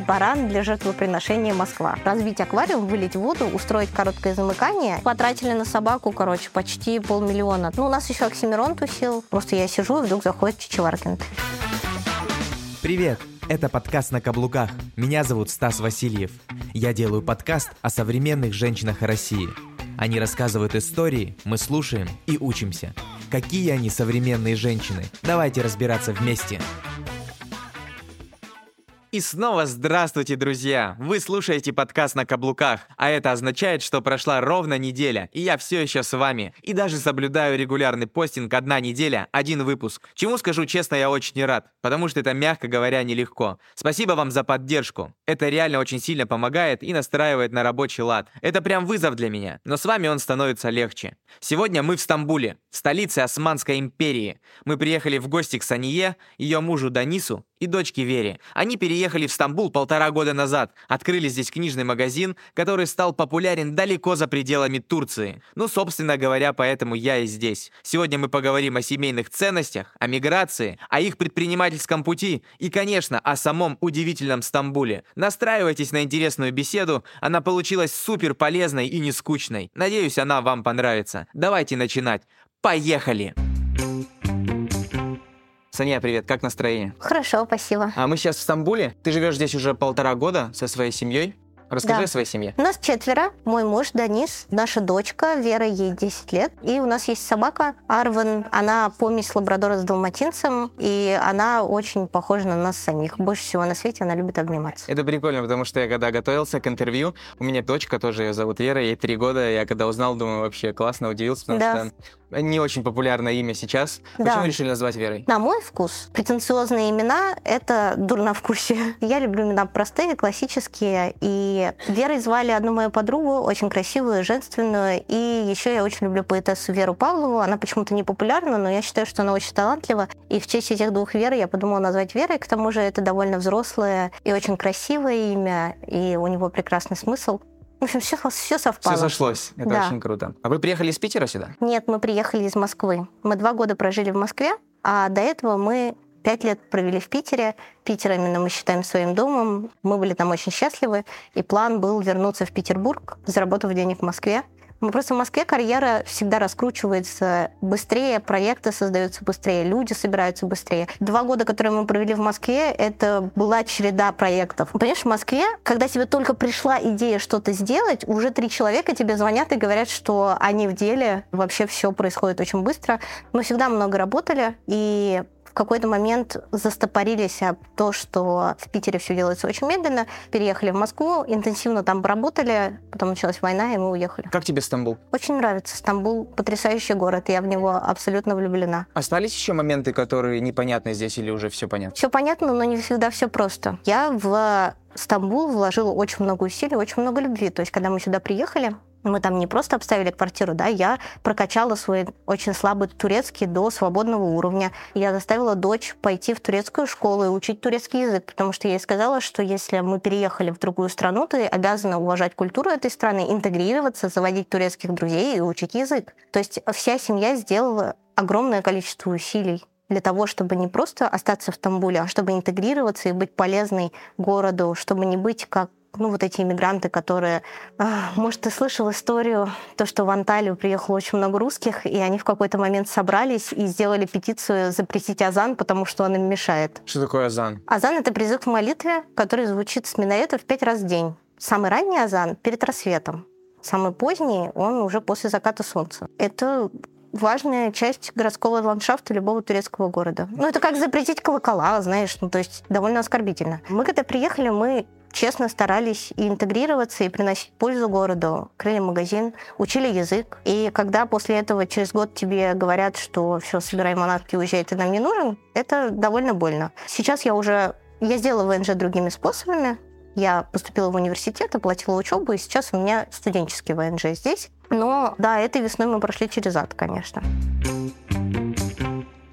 баран для жертвоприношения Москва. Развить аквариум, вылить воду, устроить короткое замыкание. Потратили на собаку, короче, почти полмиллиона. Ну, у нас еще Оксимирон тусил. Просто я сижу, и вдруг заходит Чичеваркин. Привет! Это подкаст «На каблуках». Меня зовут Стас Васильев. Я делаю подкаст о современных женщинах России. Они рассказывают истории, мы слушаем и учимся. Какие они современные женщины? Давайте разбираться вместе. И снова здравствуйте, друзья! Вы слушаете подкаст на каблуках, а это означает, что прошла ровно неделя, и я все еще с вами, и даже соблюдаю регулярный постинг одна неделя, один выпуск. Чему скажу честно, я очень рад, потому что это, мягко говоря, нелегко. Спасибо вам за поддержку. Это реально очень сильно помогает и настраивает на рабочий лад. Это прям вызов для меня, но с вами он становится легче. Сегодня мы в Стамбуле, столице Османской империи. Мы приехали в гости к Сание, ее мужу Данису и дочке Вере. Они переехали в Стамбул полтора года назад, открыли здесь книжный магазин, который стал популярен далеко за пределами Турции. Ну, собственно говоря, поэтому я и здесь. Сегодня мы поговорим о семейных ценностях, о миграции, о их предпринимательском пути и, конечно, о самом удивительном Стамбуле. Настраивайтесь на интересную беседу, она получилась супер полезной и не скучной. Надеюсь, она вам понравится. Давайте начинать. Поехали! Саня, привет, как настроение? Хорошо, спасибо. А мы сейчас в Стамбуле. Ты живешь здесь уже полтора года со своей семьей. Расскажи да. о своей семье. У нас четверо. Мой муж Данис, наша дочка Вера, ей 10 лет. И у нас есть собака Арвен. Она помесь лабрадора с далматинцем, и она очень похожа на нас самих. Больше всего на свете она любит обниматься. Это прикольно, потому что я когда готовился к интервью, у меня дочка тоже, ее зовут Вера, ей три года. Я когда узнал, думаю, вообще классно, удивился, потому да. что не очень популярное имя сейчас. Да. Почему решили назвать Верой? На мой вкус, претенциозные имена — это дурновкусие. Я люблю имена простые, классические. И Верой звали одну мою подругу, очень красивую, женственную. И еще я очень люблю поэтессу Веру Павлову. Она почему-то не популярна, но я считаю, что она очень талантлива. И в честь этих двух Вер я подумала назвать Верой. К тому же это довольно взрослое и очень красивое имя, и у него прекрасный смысл. В общем, все, все совпало. Все сошлось. Это да. очень круто. А вы приехали из Питера сюда? Нет, мы приехали из Москвы. Мы два года прожили в Москве, а до этого мы пять лет провели в Питере. Питер именно мы считаем своим домом. Мы были там очень счастливы. И план был вернуться в Петербург, заработав денег в Москве. Ну, просто в Москве карьера всегда раскручивается быстрее, проекты создаются быстрее, люди собираются быстрее. Два года, которые мы провели в Москве, это была череда проектов. Понимаешь, в Москве, когда тебе только пришла идея что-то сделать, уже три человека тебе звонят и говорят, что они в деле, вообще все происходит очень быстро. Мы всегда много работали, и в какой-то момент застопорились об то, что в Питере все делается очень медленно, переехали в Москву, интенсивно там поработали, потом началась война, и мы уехали. Как тебе Стамбул? Очень нравится. Стамбул потрясающий город, я в него абсолютно влюблена. Остались еще моменты, которые непонятны здесь или уже все понятно? Все понятно, но не всегда все просто. Я в Стамбул вложила очень много усилий, очень много любви. То есть, когда мы сюда приехали, мы там не просто обставили квартиру, да, я прокачала свой очень слабый турецкий до свободного уровня. Я заставила дочь пойти в турецкую школу и учить турецкий язык, потому что я ей сказала, что если мы переехали в другую страну, ты обязана уважать культуру этой страны, интегрироваться, заводить турецких друзей и учить язык. То есть вся семья сделала огромное количество усилий для того, чтобы не просто остаться в Стамбуле, а чтобы интегрироваться и быть полезной городу, чтобы не быть как ну, вот эти иммигранты, которые... А, может, ты слышал историю, то, что в Анталию приехало очень много русских, и они в какой-то момент собрались и сделали петицию запретить азан, потому что он им мешает. Что такое азан? Азан — это призыв к молитве, который звучит с минарета в пять раз в день. Самый ранний азан — перед рассветом. Самый поздний — он уже после заката солнца. Это важная часть городского ландшафта любого турецкого города. Ну, это как запретить колокола, знаешь, ну, то есть довольно оскорбительно. Мы когда приехали, мы честно старались и интегрироваться, и приносить пользу городу. Открыли магазин, учили язык. И когда после этого через год тебе говорят, что все, собирай манатки, уезжай, ты нам не нужен, это довольно больно. Сейчас я уже... Я сделала ВНЖ другими способами. Я поступила в университет, оплатила учебу, и сейчас у меня студенческий ВНЖ здесь. Но да, этой весной мы прошли через ад, конечно.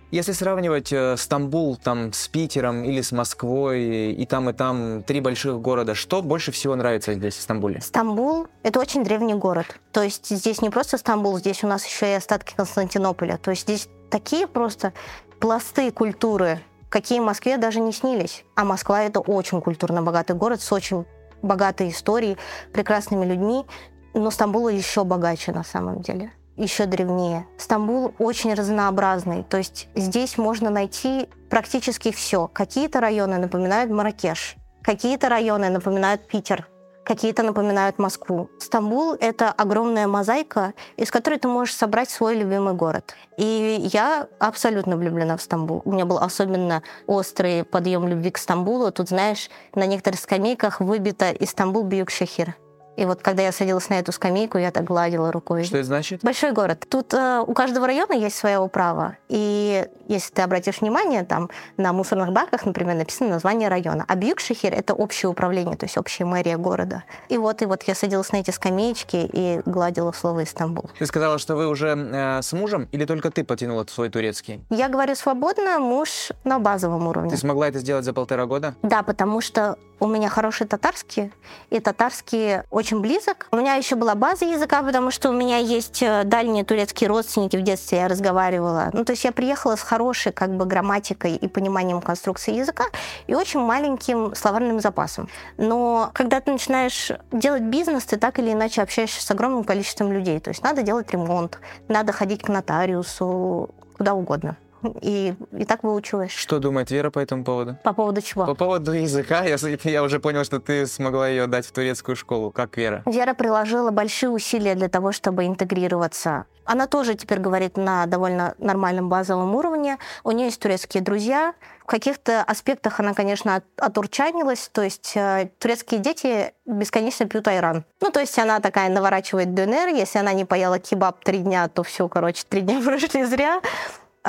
Если сравнивать э, Стамбул там с Питером или с Москвой, и там, и там три больших города, что больше всего нравится здесь, в Стамбуле? Стамбул — это очень древний город. То есть здесь не просто Стамбул, здесь у нас еще и остатки Константинополя. То есть здесь такие просто пласты культуры какие Москве даже не снились. А Москва — это очень культурно богатый город с очень богатой историей, прекрасными людьми. Но Стамбул еще богаче на самом деле еще древнее. Стамбул очень разнообразный, то есть здесь можно найти практически все. Какие-то районы напоминают Маракеш, какие-то районы напоминают Питер, какие-то напоминают Москву. Стамбул — это огромная мозаика, из которой ты можешь собрать свой любимый город. И я абсолютно влюблена в Стамбул. У меня был особенно острый подъем любви к Стамбулу. Тут, знаешь, на некоторых скамейках выбито «Истамбул Бьюкшахир». И вот когда я садилась на эту скамейку, я так гладила рукой. Что это значит? Большой город. Тут э, у каждого района есть своя управа. И если ты обратишь внимание, там на мусорных баках, например, написано название района. А Бьюкшехир — это общее управление, то есть общая мэрия города. И вот, и вот я садилась на эти скамеечки и гладила слово «Истамбул». Ты сказала, что вы уже э, с мужем или только ты потянула свой турецкий? Я говорю свободно, муж на базовом уровне. Ты смогла это сделать за полтора года? Да, потому что у меня хороший татарский, и татарский очень близок. У меня еще была база языка, потому что у меня есть э, дальние турецкие родственники в детстве, я разговаривала. Ну, то есть я приехала с хорошей как бы грамматикой и пониманием конструкции языка и очень маленьким словарным запасом. Но когда ты начинаешь делать бизнес, ты так или иначе общаешься с огромным количеством людей. То есть надо делать ремонт, надо ходить к нотариусу, куда угодно и, и так выучилась. Что думает Вера по этому поводу? По поводу чего? По поводу языка. Я, я уже понял, что ты смогла ее дать в турецкую школу. Как Вера? Вера приложила большие усилия для того, чтобы интегрироваться. Она тоже теперь говорит на довольно нормальном базовом уровне. У нее есть турецкие друзья. В каких-то аспектах она, конечно, от, отурчанилась. То есть э, турецкие дети бесконечно пьют айран. Ну, то есть она такая наворачивает ДНР. Если она не поела кебаб три дня, то все, короче, три дня прошли зря.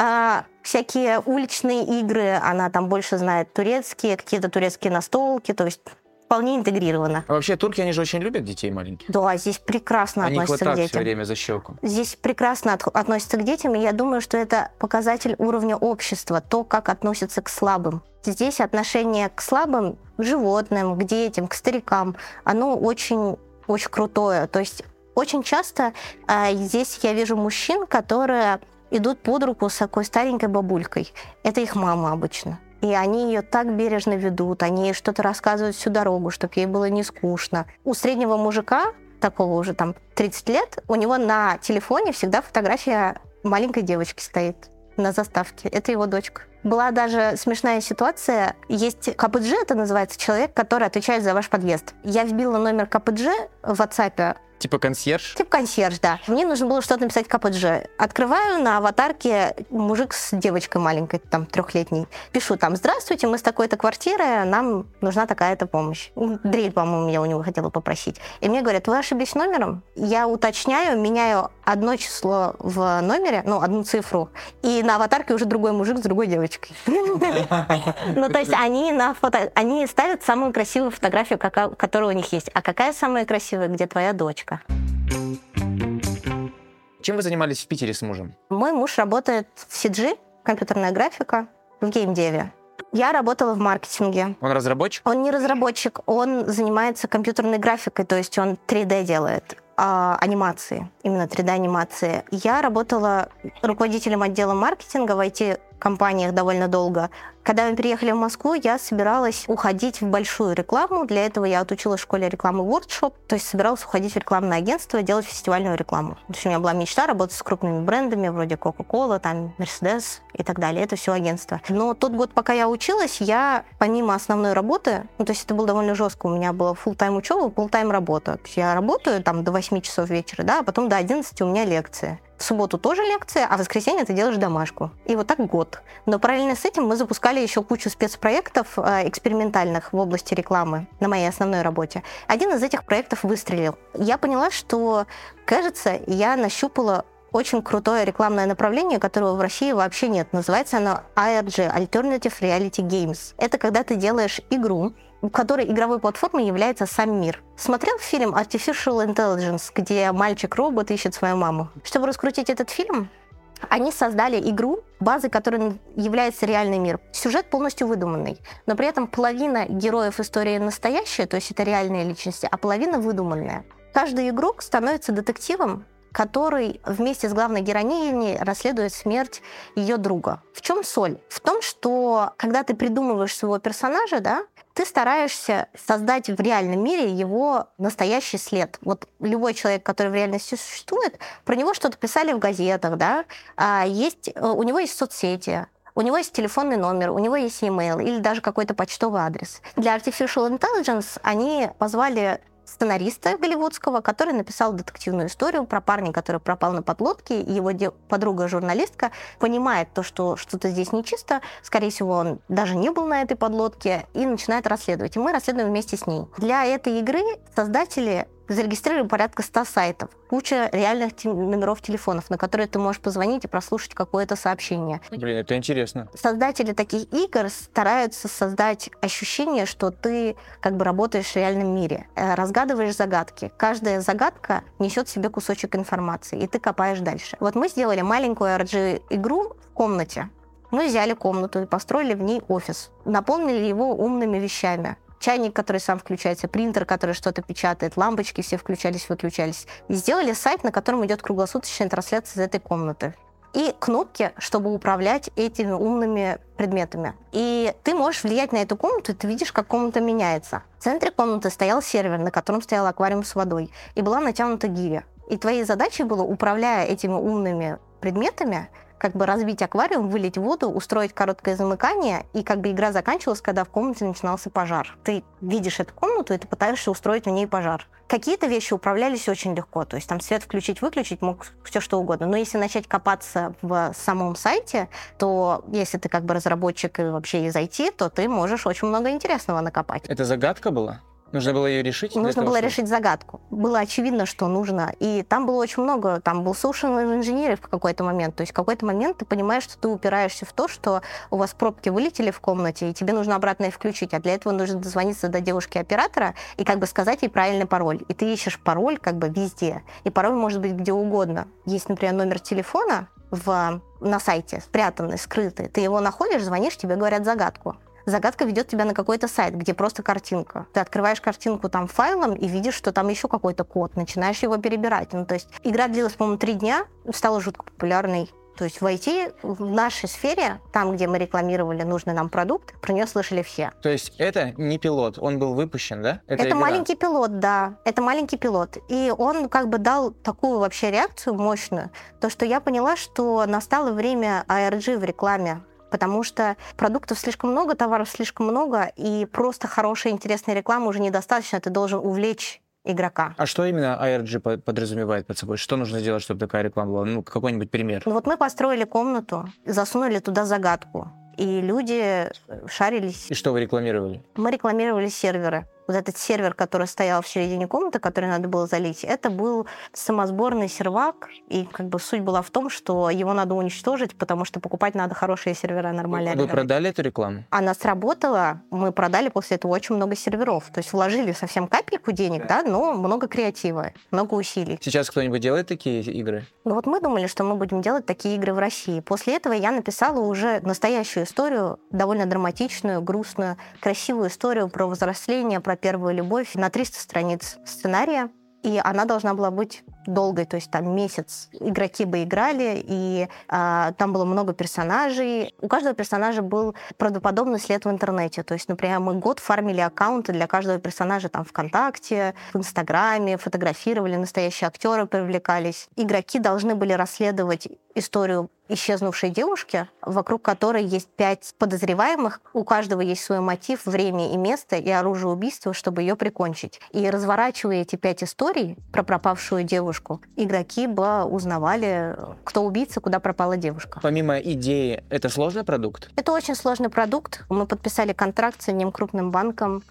А, всякие уличные игры, она там больше знает турецкие, какие-то турецкие настолки, то есть вполне интегрировано. А вообще турки, они же очень любят детей маленьких. Да, здесь прекрасно они относятся к детям. все время за щеку. Здесь прекрасно от, относятся к детям, и я думаю, что это показатель уровня общества, то, как относятся к слабым. Здесь отношение к слабым, к животным, к детям, к старикам, оно очень, очень крутое. То есть очень часто э, здесь я вижу мужчин, которые идут под руку с такой старенькой бабулькой. Это их мама обычно. И они ее так бережно ведут, они ей что-то рассказывают всю дорогу, чтобы ей было не скучно. У среднего мужика, такого уже там 30 лет, у него на телефоне всегда фотография маленькой девочки стоит на заставке. Это его дочка. Была даже смешная ситуация. Есть КПДЖ, это называется человек, который отвечает за ваш подъезд. Я вбила номер КПДЖ в WhatsApp, Типа консьерж? Типа консьерж, да. Мне нужно было что-то написать КПДЖ. Открываю на аватарке мужик с девочкой маленькой, там, трехлетней. Пишу там, здравствуйте, мы с такой-то квартиры, нам нужна такая-то помощь. Дрель, по-моему, я у него хотела попросить. И мне говорят, вы ошиблись номером? Я уточняю, меняю одно число в номере, ну, одну цифру, и на аватарке уже другой мужик с другой девочкой. Ну, то есть они на фото... Они ставят самую красивую фотографию, которая у них есть. А какая самая красивая, где твоя дочка? Чем вы занимались в Питере с мужем? Мой муж работает в CG, компьютерная графика, в геймдеве. Я работала в маркетинге. Он разработчик? Он не разработчик, он занимается компьютерной графикой, то есть он 3D делает а, анимации, именно 3D-анимации. Я работала руководителем отдела маркетинга в IT-компаниях довольно долго. Когда мы переехали в Москву, я собиралась уходить в большую рекламу. Для этого я отучилась в школе рекламы Workshop, то есть собиралась уходить в рекламное агентство делать фестивальную рекламу. То есть у меня была мечта работать с крупными брендами, вроде Coca-Cola, там, Mercedes и так далее. Это все агентство. Но тот год, пока я училась, я помимо основной работы, ну, то есть это было довольно жестко, у меня была full тайм учеба, full тайм работа. То есть я работаю там до 8 часов вечера, да, а потом до 11 у меня лекции. В субботу тоже лекция, а в воскресенье ты делаешь домашку. И вот так год. Но параллельно с этим мы запускали еще кучу спецпроектов э, экспериментальных в области рекламы на моей основной работе. Один из этих проектов выстрелил. Я поняла, что, кажется, я нащупала очень крутое рекламное направление, которого в России вообще нет. Называется оно ARG, Alternative Reality Games. Это когда ты делаешь игру, у которой игровой платформой является сам мир. Смотрел фильм Artificial Intelligence, где мальчик-робот ищет свою маму? Чтобы раскрутить этот фильм, они создали игру, базой которой является реальный мир. Сюжет полностью выдуманный, но при этом половина героев истории настоящая, то есть это реальные личности, а половина выдуманная. Каждый игрок становится детективом который вместе с главной героиней расследует смерть ее друга. В чем соль? В том, что когда ты придумываешь своего персонажа, да, ты стараешься создать в реальном мире его настоящий след. Вот любой человек, который в реальности существует, про него что-то писали в газетах, да, а есть, э, у него есть соцсети, у него есть телефонный номер, у него есть email или даже какой-то почтовый адрес. Для Artificial Intelligence они позвали сценариста голливудского, который написал детективную историю про парня, который пропал на подлодке, и его подруга-журналистка понимает то, что что-то здесь нечисто, скорее всего, он даже не был на этой подлодке, и начинает расследовать. И мы расследуем вместе с ней. Для этой игры создатели зарегистрировали порядка 100 сайтов, куча реальных номеров телефонов, на которые ты можешь позвонить и прослушать какое-то сообщение. Блин, это интересно. Создатели таких игр стараются создать ощущение, что ты как бы работаешь в реальном мире, э, разгадываешь загадки. Каждая загадка несет в себе кусочек информации, и ты копаешь дальше. Вот мы сделали маленькую RG-игру в комнате. Мы взяли комнату и построили в ней офис. Наполнили его умными вещами чайник, который сам включается, принтер, который что-то печатает, лампочки все включались, выключались. И сделали сайт, на котором идет круглосуточная трансляция из этой комнаты и кнопки, чтобы управлять этими умными предметами. И ты можешь влиять на эту комнату, и ты видишь, как комната меняется. В центре комнаты стоял сервер, на котором стоял аквариум с водой, и была натянута гиря. И твоей задачей было, управляя этими умными предметами, как бы разбить аквариум, вылить воду, устроить короткое замыкание, и как бы игра заканчивалась, когда в комнате начинался пожар. Ты видишь эту комнату, и ты пытаешься устроить в ней пожар. Какие-то вещи управлялись очень легко, то есть там свет включить-выключить мог все что угодно. Но если начать копаться в самом сайте, то если ты как бы разработчик и вообще из IT, то ты можешь очень много интересного накопать. Это загадка была? Нужно было ее решить? Нужно того, было что... решить загадку. Было очевидно, что нужно. И там было очень много, там был social инженер в какой-то момент. То есть в какой-то момент ты понимаешь, что ты упираешься в то, что у вас пробки вылетели в комнате, и тебе нужно обратно их включить. А для этого нужно дозвониться до девушки-оператора и как бы сказать ей правильный пароль. И ты ищешь пароль как бы везде. И пароль может быть где угодно. Есть, например, номер телефона в, на сайте, спрятанный, скрытый. Ты его находишь, звонишь, тебе говорят загадку загадка ведет тебя на какой-то сайт, где просто картинка. Ты открываешь картинку там файлом и видишь, что там еще какой-то код, начинаешь его перебирать. Ну, то есть игра длилась, по-моему, три дня, стала жутко популярной. То есть в IT, в нашей сфере, там, где мы рекламировали нужный нам продукт, про нее слышали все. То есть это не пилот, он был выпущен, да? Это, это маленький пилот, да. Это маленький пилот. И он как бы дал такую вообще реакцию мощную, то, что я поняла, что настало время ARG в рекламе потому что продуктов слишком много, товаров слишком много, и просто хорошая, интересная реклама уже недостаточно, ты должен увлечь игрока. А что именно ARG подразумевает под собой? Что нужно сделать, чтобы такая реклама была? Ну, какой-нибудь пример. Ну вот мы построили комнату, засунули туда загадку, и люди шарились. И что вы рекламировали? Мы рекламировали серверы вот этот сервер, который стоял в середине комнаты, который надо было залить, это был самосборный сервак, и как бы суть была в том, что его надо уничтожить, потому что покупать надо хорошие сервера нормальные. Вы продали эту рекламу? Она сработала, мы продали после этого очень много серверов, то есть вложили совсем капельку денег, да, но много креатива, много усилий. Сейчас кто-нибудь делает такие игры? Ну вот мы думали, что мы будем делать такие игры в России. После этого я написала уже настоящую историю, довольно драматичную, грустную, красивую историю про взросление, про первую любовь на 300 страниц сценария и она должна была быть долгой, то есть там месяц игроки бы играли, и а, там было много персонажей. У каждого персонажа был правдоподобный след в интернете. То есть, например, мы год фармили аккаунты для каждого персонажа там ВКонтакте, в Инстаграме, фотографировали, настоящие актеры привлекались. Игроки должны были расследовать историю исчезнувшей девушки, вокруг которой есть пять подозреваемых. У каждого есть свой мотив, время и место и оружие убийства, чтобы ее прикончить. И разворачивая эти пять историй про пропавшую девушку, игроки бы узнавали, кто убийца, куда пропала девушка. Помимо идеи, это сложный продукт? Это очень сложный продукт. Мы подписали контракт с одним крупным банком,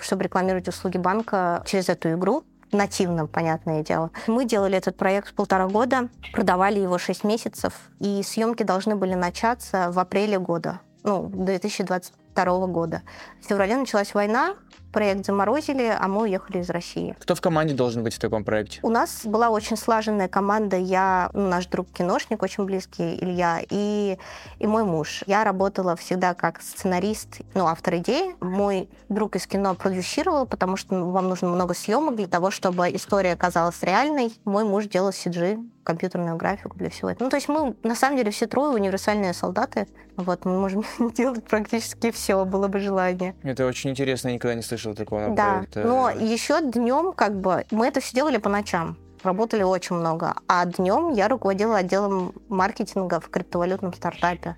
чтобы рекламировать услуги банка через эту игру нативно, понятное дело. Мы делали этот проект полтора года, продавали его шесть месяцев, и съемки должны были начаться в апреле года, ну, 2022 года. В феврале началась война, проект заморозили, а мы уехали из России. Кто в команде должен быть в таком проекте? У нас была очень слаженная команда. Я, ну, наш друг-киношник очень близкий, Илья, и, и мой муж. Я работала всегда как сценарист, ну, автор идеи. Мой друг из кино продюсировал, потому что вам нужно много съемок для того, чтобы история оказалась реальной. Мой муж делал CG, компьютерную графику для всего этого. Ну, то есть мы, на самом деле, все трое универсальные солдаты. Вот, мы можем делать практически все, было бы желание. Это очень интересно, я никогда не слышала такого Да, проекта. но еще днем, как бы, мы это все делали по ночам работали очень много. А днем я руководила отделом маркетинга в криптовалютном стартапе.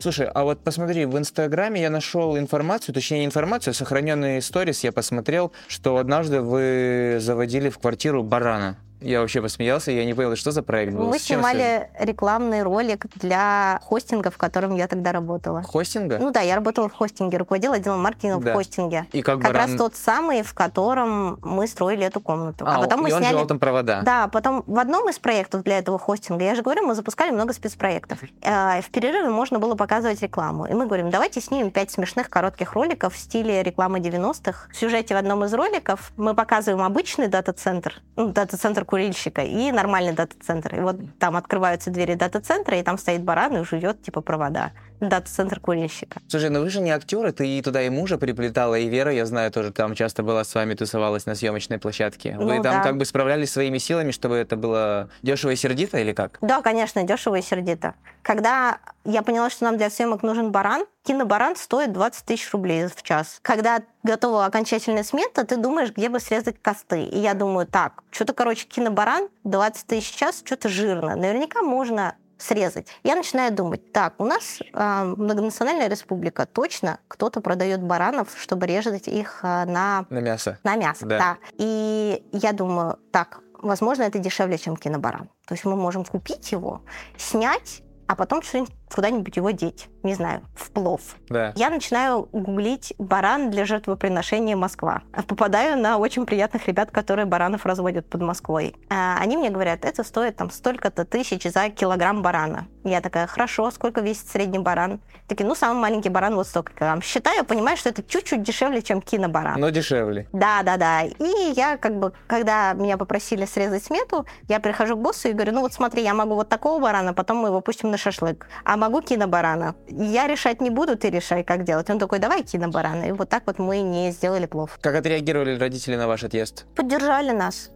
Слушай, а вот посмотри, в Инстаграме я нашел информацию, точнее не информацию, а сохраненные сторис я посмотрел, что однажды вы заводили в квартиру барана. Я вообще посмеялся, я не понял, что за проект был. Мы снимали рекламный ролик для хостинга, в котором я тогда работала. Хостинга? Ну да, я работала в хостинге, руководила отделом маркетинга да. в хостинге. И как, как баран... раз тот самый, в котором мы строили эту комнату. А, а потом мы и сняли... он там провода. Да, потом в одном из проектов для этого хостинга, я же говорю, мы запускали много спецпроектов. Э, в перерыве можно было показывать рекламу. И мы говорим, давайте снимем пять смешных коротких роликов в стиле рекламы 90-х. В сюжете в одном из роликов мы показываем обычный дата-центр, ну, дата-центр курильщика и нормальный дата-центр. И вот там открываются двери дата-центра, и там стоит баран и жует типа провода. Дата-центр курильщика. Слушай, ну вы же не актеры, ты и туда и мужа приплетала, и Вера, я знаю, тоже там часто была с вами, тусовалась на съемочной площадке. Вы ну, там да. как бы справлялись своими силами, чтобы это было дешево и сердито или как? Да, конечно, дешево и сердито. Когда я поняла, что нам для съемок нужен баран, кинобаран стоит 20 тысяч рублей в час. Когда готова окончательная смета, ты думаешь, где бы срезать косты. И я думаю, так, что-то, короче, кинобаран 20 тысяч в час, что-то жирно. Наверняка можно срезать. Я начинаю думать, так, у нас э, многонациональная республика, точно кто-то продает баранов, чтобы резать их э, на... На мясо. На мясо, да. да. И я думаю, так, возможно, это дешевле, чем кинобаран. То есть мы можем купить его, снять, а потом что-нибудь куда-нибудь его деть, не знаю, в плов. Да. Я начинаю гуглить баран для жертвоприношения Москва. Попадаю на очень приятных ребят, которые баранов разводят под Москвой. А они мне говорят, это стоит там столько-то тысяч за килограмм барана. Я такая, хорошо, сколько весит средний баран? Такие, ну, самый маленький баран вот столько килограмм. Считаю, понимаю, что это чуть-чуть дешевле, чем кинобаран. Но дешевле. Да, да, да. И я как бы, когда меня попросили срезать смету, я прихожу к боссу и говорю, ну вот смотри, я могу вот такого барана, потом мы его пустим на шашлык. А могу кинобарана. Я решать не буду, ты решай, как делать. Он такой, давай кинобарана. И вот так вот мы не сделали плов. Как отреагировали родители на ваш отъезд? Поддержали нас.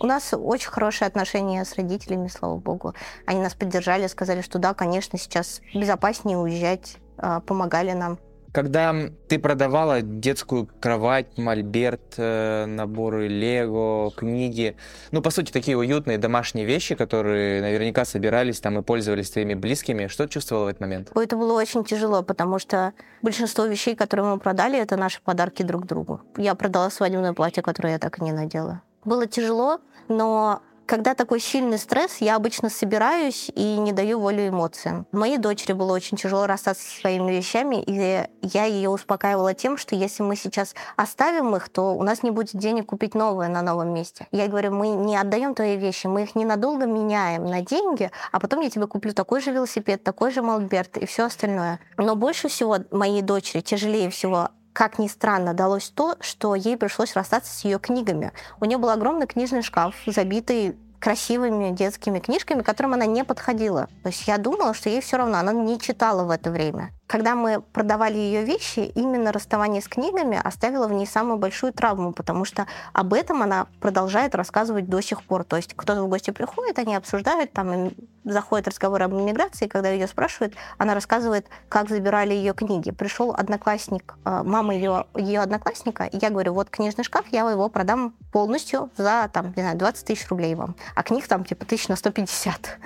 У нас очень хорошие отношения с родителями, слава богу. Они нас поддержали, сказали, что да, конечно, сейчас безопаснее уезжать, а, помогали нам. Когда ты продавала детскую кровать, мольберт, э, наборы Лего, книги, ну, по сути, такие уютные домашние вещи, которые наверняка собирались там и пользовались твоими близкими, что чувствовала в этот момент? Это было очень тяжело, потому что большинство вещей, которые мы продали, это наши подарки друг другу. Я продала свадебное платье, которое я так и не надела. Было тяжело, но когда такой сильный стресс, я обычно собираюсь и не даю волю эмоциям. Моей дочери было очень тяжело расстаться со своими вещами, и я ее успокаивала тем, что если мы сейчас оставим их, то у нас не будет денег купить новое на новом месте. Я говорю, мы не отдаем твои вещи, мы их ненадолго меняем на деньги, а потом я тебе куплю такой же велосипед, такой же молберт и все остальное. Но больше всего моей дочери тяжелее всего как ни странно, далось то, что ей пришлось расстаться с ее книгами. У нее был огромный книжный шкаф, забитый красивыми детскими книжками, которым она не подходила. То есть я думала, что ей все равно, она не читала в это время. Когда мы продавали ее вещи, именно расставание с книгами оставило в ней самую большую травму, потому что об этом она продолжает рассказывать до сих пор. То есть кто-то в гости приходит, они обсуждают, там заходит разговор об иммиграции, когда ее спрашивают, она рассказывает, как забирали ее книги. Пришел одноклассник, э, мама ее, ее одноклассника, и я говорю, вот книжный шкаф, я его продам полностью за, там, не знаю, 20 тысяч рублей вам. А книг там, типа, тысяч на 150.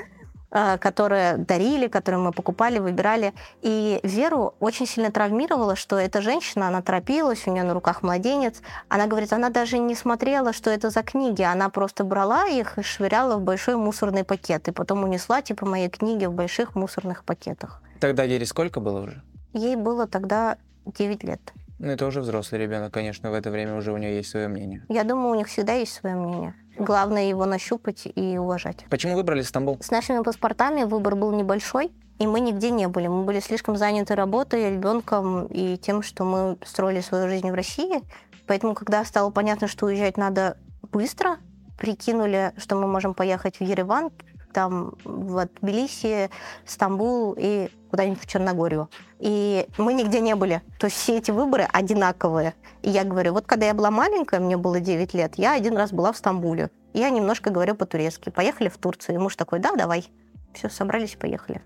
Э, которые дарили, которые мы покупали, выбирали. И Веру очень сильно травмировало, что эта женщина, она торопилась, у нее на руках младенец. Она говорит, она даже не смотрела, что это за книги, она просто брала их и швыряла в большой мусорный пакет, и потом унесла, типа, мои книги в больших мусорных пакетах. Тогда Вере сколько было уже? Ей было тогда 9 лет. Ну, это уже взрослый ребенок, конечно, в это время уже у него есть свое мнение. Я думаю, у них всегда есть свое мнение. Главное его нащупать и уважать. Почему выбрали Стамбул? С нашими паспортами выбор был небольшой, и мы нигде не были. Мы были слишком заняты работой, ребенком и тем, что мы строили свою жизнь в России. Поэтому, когда стало понятно, что уезжать надо быстро, прикинули, что мы можем поехать в Ереван, там в Тбилиси, Стамбул и куда-нибудь в Черногорию. И мы нигде не были. То есть все эти выборы одинаковые. И я говорю, вот когда я была маленькая, мне было 9 лет, я один раз была в Стамбуле. Я немножко говорю по-турецки. Поехали в Турцию. И муж такой, да, давай. Все, собрались поехали.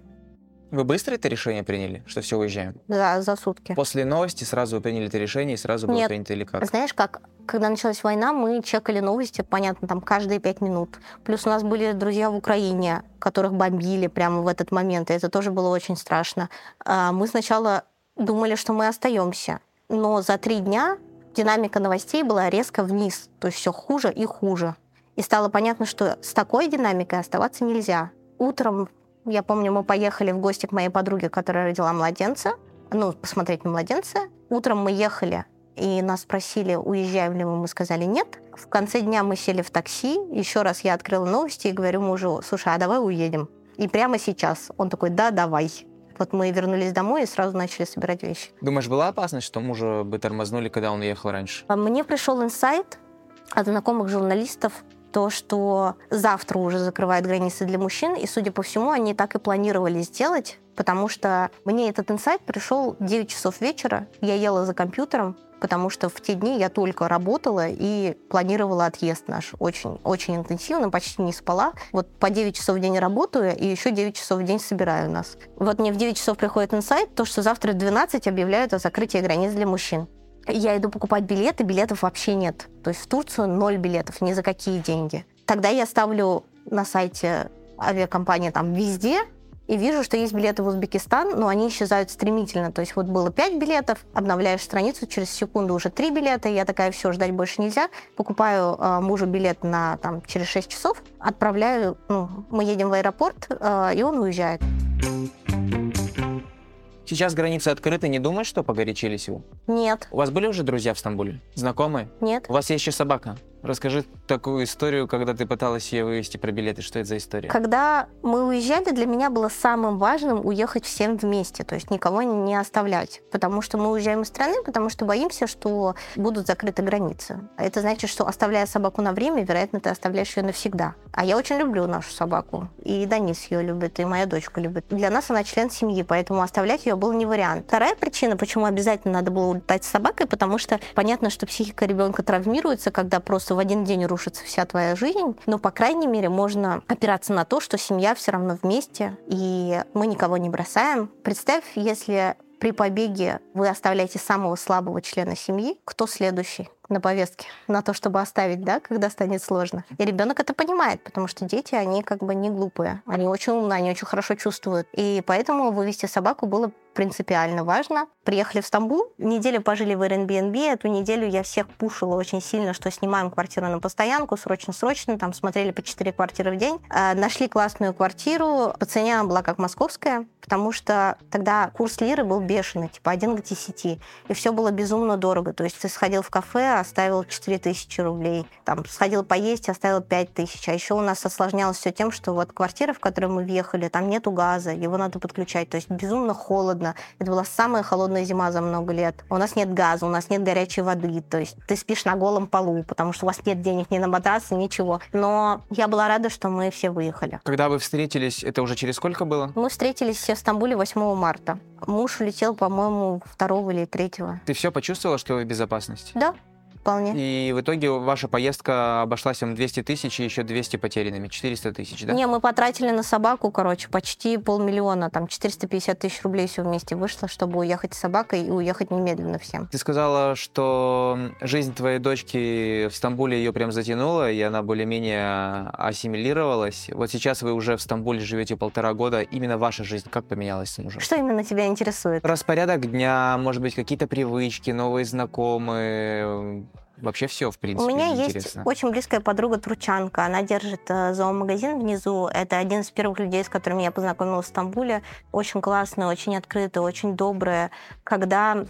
Вы быстро это решение приняли, что все, уезжаем? Да, за сутки. После новости сразу вы приняли это решение и сразу было принято или как? Знаешь, как, когда началась война, мы чекали новости, понятно, там каждые пять минут. Плюс у нас были друзья в Украине, которых бомбили прямо в этот момент, и это тоже было очень страшно. А, Мы сначала думали, что мы остаемся, но за три дня динамика новостей была резко вниз, то есть все хуже и хуже. И стало понятно, что с такой динамикой оставаться нельзя. Утром, я помню, мы поехали в гости к моей подруге, которая родила младенца, ну, посмотреть на младенца. Утром мы ехали, и нас спросили, уезжаем ли мы, мы сказали нет. В конце дня мы сели в такси, еще раз я открыла новости и говорю мужу, слушай, а давай уедем. И прямо сейчас. Он такой, да, давай. Вот мы вернулись домой и сразу начали собирать вещи. Думаешь, была опасность, что мужа бы тормознули, когда он уехал раньше? Мне пришел инсайт от знакомых журналистов, то, что завтра уже закрывают границы для мужчин, и, судя по всему, они так и планировали сделать, потому что мне этот инсайт пришел 9 часов вечера, я ела за компьютером, потому что в те дни я только работала и планировала отъезд наш очень, очень интенсивно, почти не спала. Вот по 9 часов в день работаю, и еще 9 часов в день собираю нас. Вот мне в 9 часов приходит инсайт, то, что завтра в 12 объявляют о закрытии границ для мужчин. Я иду покупать билеты, билетов вообще нет. То есть в Турцию ноль билетов, ни за какие деньги. Тогда я ставлю на сайте авиакомпании там везде, и вижу, что есть билеты в Узбекистан, но они исчезают стремительно. То есть вот было 5 билетов, обновляешь страницу, через секунду уже 3 билета, я такая, все, ждать больше нельзя. Покупаю э, мужу билет на там, через 6 часов, отправляю, ну, мы едем в аэропорт, э, и он уезжает. Сейчас границы открыты, не думаешь, что погорячились его? Нет, У вас были уже друзья в Стамбуле? Знакомые? нет. У вас есть еще собака. Расскажи такую историю, когда ты пыталась ее вывести про билеты. Что это за история? Когда мы уезжали, для меня было самым важным уехать всем вместе, то есть никого не оставлять. Потому что мы уезжаем из страны, потому что боимся, что будут закрыты границы. Это значит, что оставляя собаку на время, вероятно, ты оставляешь ее навсегда. А я очень люблю нашу собаку. И Данис ее любит, и моя дочка любит. Для нас она член семьи, поэтому оставлять ее был не вариант. Вторая причина, почему обязательно надо было улетать с собакой, потому что понятно, что психика ребенка травмируется, когда просто в один день рушится вся твоя жизнь, но, по крайней мере, можно опираться на то, что семья все равно вместе, и мы никого не бросаем. Представь, если при побеге вы оставляете самого слабого члена семьи, кто следующий на повестке на то, чтобы оставить, да, когда станет сложно. И ребенок это понимает, потому что дети, они как бы не глупые, они очень умные, они очень хорошо чувствуют. И поэтому вывести собаку было принципиально важно. Приехали в Стамбул, неделю пожили в Airbnb, эту неделю я всех пушила очень сильно, что снимаем квартиру на постоянку, срочно-срочно, там смотрели по 4 квартиры в день. Э, Нашли классную квартиру, по цене она была как московская, потому что тогда курс лиры был бешеный, типа 1 к 10, и все было безумно дорого. То есть ты сходил в кафе, оставил 4000 рублей, там сходил поесть, оставил 5000, а еще у нас осложнялось все тем, что вот квартира, в которую мы въехали, там нету газа, его надо подключать, то есть безумно холодно. Это была самая холодная зима за много лет. У нас нет газа, у нас нет горячей воды, то есть ты спишь на голом полу, потому что у вас нет денег ни на матрасы, ничего. Но я была рада, что мы все выехали. Когда вы встретились, это уже через сколько было? Мы встретились все в Стамбуле 8 марта. Муж улетел, по-моему, 2 или 3. Ты все почувствовала, что вы в безопасности? Да, вполне. И в итоге ваша поездка обошлась вам 200 тысяч и еще 200 потерянными. 400 тысяч, да? Не, мы потратили на собаку, короче, почти полмиллиона, там 450 тысяч рублей все вместе вышло, чтобы уехать с собакой и уехать немедленно всем. Ты сказала, что жизнь твоей дочки в Стамбуле ее прям затянула, и она более-менее ассимилировалась. Вот сейчас вы уже в Стамбуле живете полтора года. Именно ваша жизнь как поменялась с мужем? Что именно тебя интересует? Распорядок дня, может быть, какие-то привычки, новые знакомые. Вообще все, в принципе, У меня интересно. есть очень близкая подруга Тручанка. Она держит э, зоомагазин внизу. Это один из первых людей, с которыми я познакомилась в Стамбуле. Очень классная, очень открытая, очень добрая. Когда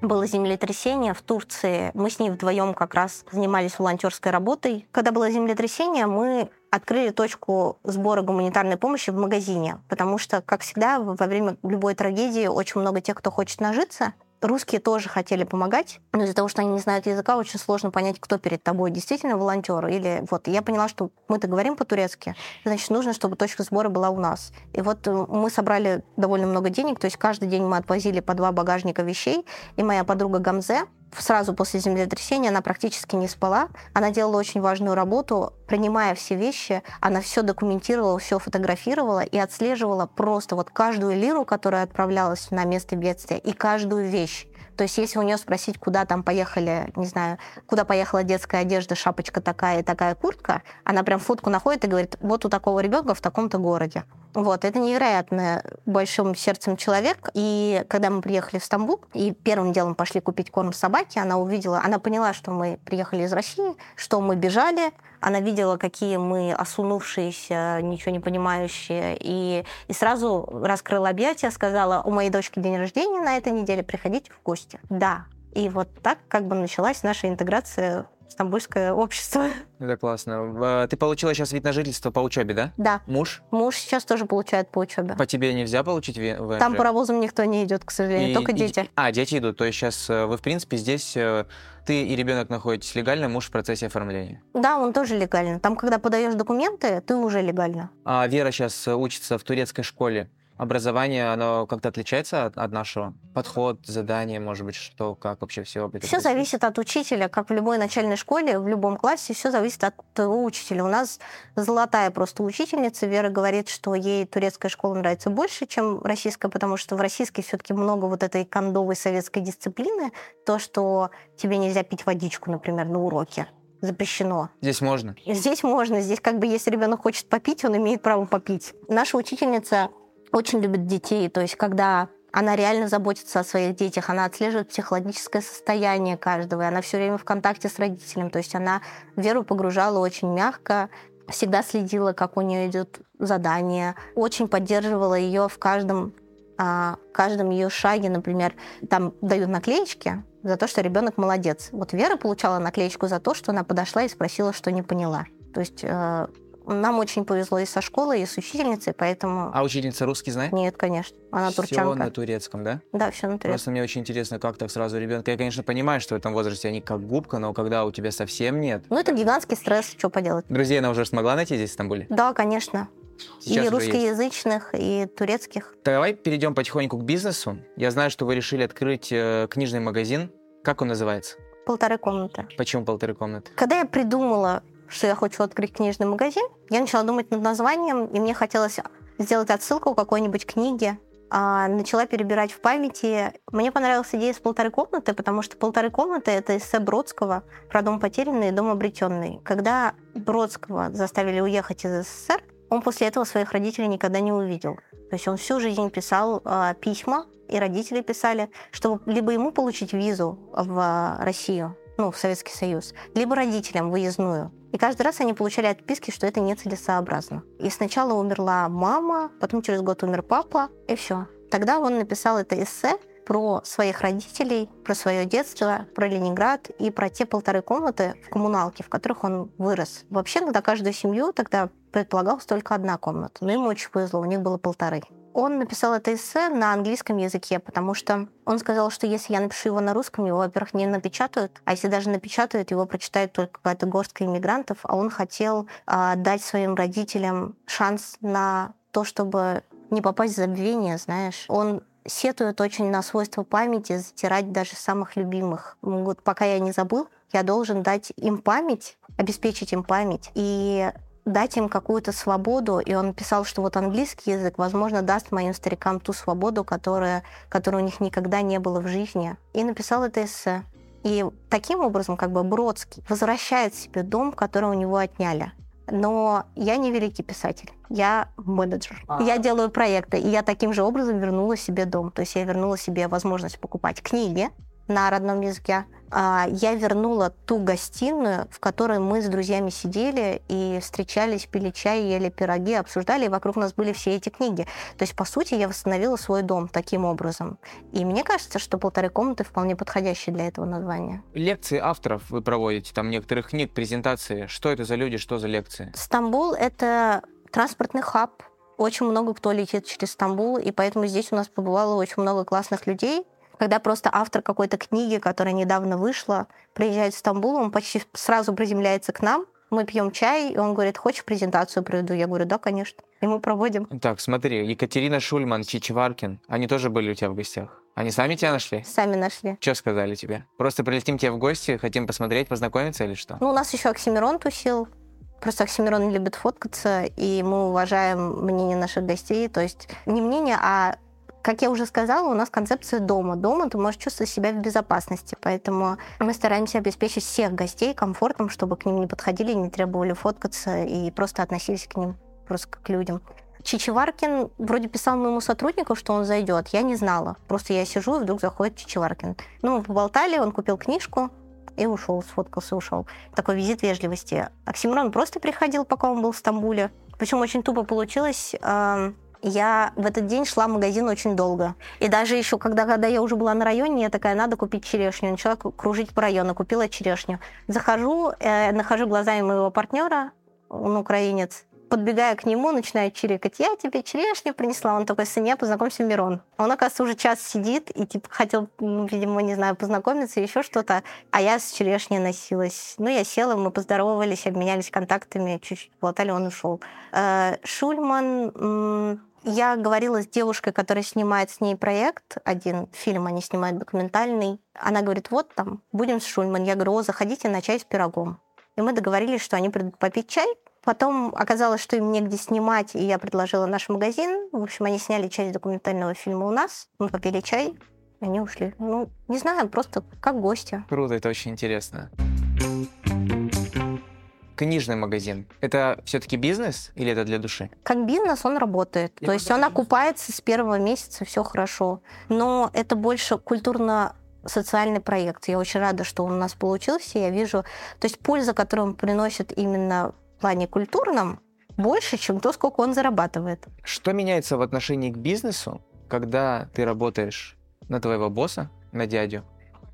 было землетрясение в Турции. Мы с ней вдвоем как раз занимались волонтерской работой. Когда было землетрясение, мы открыли точку сбора гуманитарной помощи в магазине, потому что, как всегда, во время любой трагедии очень много тех, кто хочет нажиться, Русские тоже хотели помогать, но из-за того, что они не знают языка, очень сложно понять, кто перед тобой, действительно волонтер или вот. Я поняла, что мы-то говорим по-турецки, значит, нужно, чтобы точка сбора была у нас. И вот э, мы собрали довольно много денег, то есть каждый день мы отвозили по два багажника вещей, и моя подруга Гамзе, сразу после землетрясения она практически не спала. Она делала очень важную работу, принимая все вещи, она все документировала, все фотографировала и отслеживала просто вот каждую лиру, которая отправлялась на место бедствия, и каждую вещь. То есть если у нее спросить, куда там поехали, не знаю, куда поехала детская одежда, шапочка такая и такая куртка, она прям фотку находит и говорит, вот у такого ребенка в таком-то городе. Вот, это невероятно большим сердцем человек. И когда мы приехали в Стамбул, и первым делом пошли купить корм собаке, она увидела, она поняла, что мы приехали из России, что мы бежали, она видела, какие мы осунувшиеся, ничего не понимающие, и, и сразу раскрыла объятия, сказала, у моей дочки день рождения на этой неделе, приходите в гости. Да. И вот так как бы началась наша интеграция стамбульское общество. Это классно. Ты получила сейчас вид на жительство по учебе, да? Да. Муж? Муж сейчас тоже получает по учебе. По тебе нельзя получить ВНЖ? Там паровозом никто не идет, к сожалению, и, только дети. И, а, дети идут. То есть сейчас э, вы, в принципе, здесь э, ты и ребенок находитесь легально, муж в процессе оформления? Да, он тоже легально. Там, когда подаешь документы, ты уже легально. А Вера сейчас учится в турецкой школе образование, оно как-то отличается от, от нашего? Подход, задание, может быть, что, как вообще все? Это все зависит от учителя, как в любой начальной школе, в любом классе, все зависит от того учителя. У нас золотая просто учительница. Вера говорит, что ей турецкая школа нравится больше, чем российская, потому что в российской все-таки много вот этой кондовой советской дисциплины, то, что тебе нельзя пить водичку, например, на уроке запрещено. Здесь можно? Здесь можно. Здесь как бы, если ребенок хочет попить, он имеет право попить. Наша учительница очень любит детей. То есть, когда она реально заботится о своих детях, она отслеживает психологическое состояние каждого, и она все время в контакте с родителем. То есть она Веру погружала очень мягко, всегда следила, как у нее идет задание, очень поддерживала ее в каждом а, каждом ее шаге, например, там дают наклеечки за то, что ребенок молодец. Вот Вера получала наклеечку за то, что она подошла и спросила, что не поняла. То есть э, нам очень повезло и со школой, и с учительницей, поэтому... А учительница русский знает? Нет, конечно. Она все турчанка. на турецком, да? Да, все на турецком. Просто мне очень интересно, как так сразу ребенка. Я, конечно, понимаю, что в этом возрасте они как губка, но когда у тебя совсем нет... Ну, это гигантский стресс, что поделать. Друзей она уже смогла найти здесь, в Стамбуле? Да, конечно. Сейчас и русскоязычных, и турецких. Давай перейдем потихоньку к бизнесу. Я знаю, что вы решили открыть э, книжный магазин. Как он называется? Полторы комнаты. Почему полторы комнаты? Когда я придумала что я хочу открыть книжный магазин, я начала думать над названием, и мне хотелось сделать отсылку к какой-нибудь книге. А, начала перебирать в памяти. Мне понравилась идея с полторы комнаты, потому что полторы комнаты — это эссе Бродского про дом потерянный и дом обретенный. Когда Бродского заставили уехать из СССР, он после этого своих родителей никогда не увидел. То есть он всю жизнь писал э, письма, и родители писали, чтобы либо ему получить визу в Россию, ну, в Советский Союз, либо родителям выездную. И каждый раз они получали отписки, что это нецелесообразно. И сначала умерла мама, потом через год умер папа, и все. Тогда он написал это эссе про своих родителей, про свое детство, про Ленинград и про те полторы комнаты в коммуналке, в которых он вырос. Вообще, на каждую семью тогда предполагалась только одна комната. Но ему очень повезло, у них было полторы. Он написал это эссе на английском языке, потому что он сказал, что если я напишу его на русском, его, во-первых, не напечатают, а если даже напечатают, его прочитает только какая-то горстка иммигрантов, а он хотел э, дать своим родителям шанс на то, чтобы не попасть в забвение, знаешь. Он сетует очень на свойство памяти, затирать даже самых любимых. Вот пока я не забыл, я должен дать им память, обеспечить им память. И дать им какую-то свободу, и он писал, что вот английский язык, возможно, даст моим старикам ту свободу, которая, которой у них никогда не было в жизни. И написал это эссе. И таким образом, как бы Бродский возвращает себе дом, который у него отняли. Но я не великий писатель, я менеджер. А. Я делаю проекты, и я таким же образом вернула себе дом. То есть я вернула себе возможность покупать книги, на родном языке. А, я вернула ту гостиную, в которой мы с друзьями сидели и встречались, пили чай, ели пироги, обсуждали, и вокруг нас были все эти книги. То есть, по сути, я восстановила свой дом таким образом. И мне кажется, что полторы комнаты вполне подходящие для этого названия. Лекции авторов вы проводите, там некоторых книг, презентации. Что это за люди, что за лекции? Стамбул — это транспортный хаб, очень много кто летит через Стамбул, и поэтому здесь у нас побывало очень много классных людей. Когда просто автор какой-то книги, которая недавно вышла, приезжает в Стамбул, он почти сразу приземляется к нам, мы пьем чай, и он говорит, хочешь презентацию проведу? Я говорю, да, конечно. И мы проводим. Так, смотри, Екатерина Шульман, Чичеваркин, они тоже были у тебя в гостях? Они сами тебя нашли? Сами нашли. Что сказали тебе? Просто прилетим тебе в гости, хотим посмотреть, познакомиться или что? Ну, у нас еще Оксимирон тусил. Просто Оксимирон любит фоткаться, и мы уважаем мнение наших гостей. То есть не мнение, а как я уже сказала, у нас концепция дома. Дома ты можешь чувствовать себя в безопасности, поэтому мы стараемся обеспечить всех гостей комфортом, чтобы к ним не подходили, не требовали фоткаться и просто относились к ним просто как к людям. Чичеваркин вроде писал моему сотруднику, что он зайдет. Я не знала. Просто я сижу, и вдруг заходит Чичеваркин. Ну, мы поболтали, он купил книжку, и ушел, сфоткался, ушел. Такой визит вежливости. Оксимирон просто приходил, пока он был в Стамбуле. Причем очень тупо получилось. Я в этот день шла в магазин очень долго. И даже еще, когда, когда я уже была на районе, я такая, надо купить черешню. Начала кружить по району, купила черешню. Захожу, э, нахожу глазами моего партнера, он украинец, подбегая к нему, начинаю чирикать. Я тебе черешню принесла. Он такой, сыне, познакомься, Мирон. Он, оказывается, уже час сидит и, типа, хотел, видимо, не знаю, познакомиться, еще что-то. А я с черешней носилась. Ну, я села, мы поздоровались, обменялись контактами, чуть-чуть болтали, он ушел. Э, Шульман... Я говорила с девушкой, которая снимает с ней проект, один фильм они снимают документальный. Она говорит, вот там, будем с Шульман. Я говорю, о, заходите на чай с пирогом. И мы договорились, что они придут попить чай, Потом оказалось, что им негде снимать, и я предложила наш магазин. В общем, они сняли часть документального фильма у нас. Мы попили чай, они ушли. Ну, не знаю, просто как гости. Круто, это очень интересно. Книжный магазин. Это все-таки бизнес или это для души? Как бизнес он работает. Я То есть он окупается с первого месяца, все хорошо. Но это больше культурно социальный проект. Я очень рада, что он у нас получился. Я вижу, то есть польза, которую он приносит именно плане культурном больше, чем то, сколько он зарабатывает. Что меняется в отношении к бизнесу, когда ты работаешь на твоего босса, на дядю,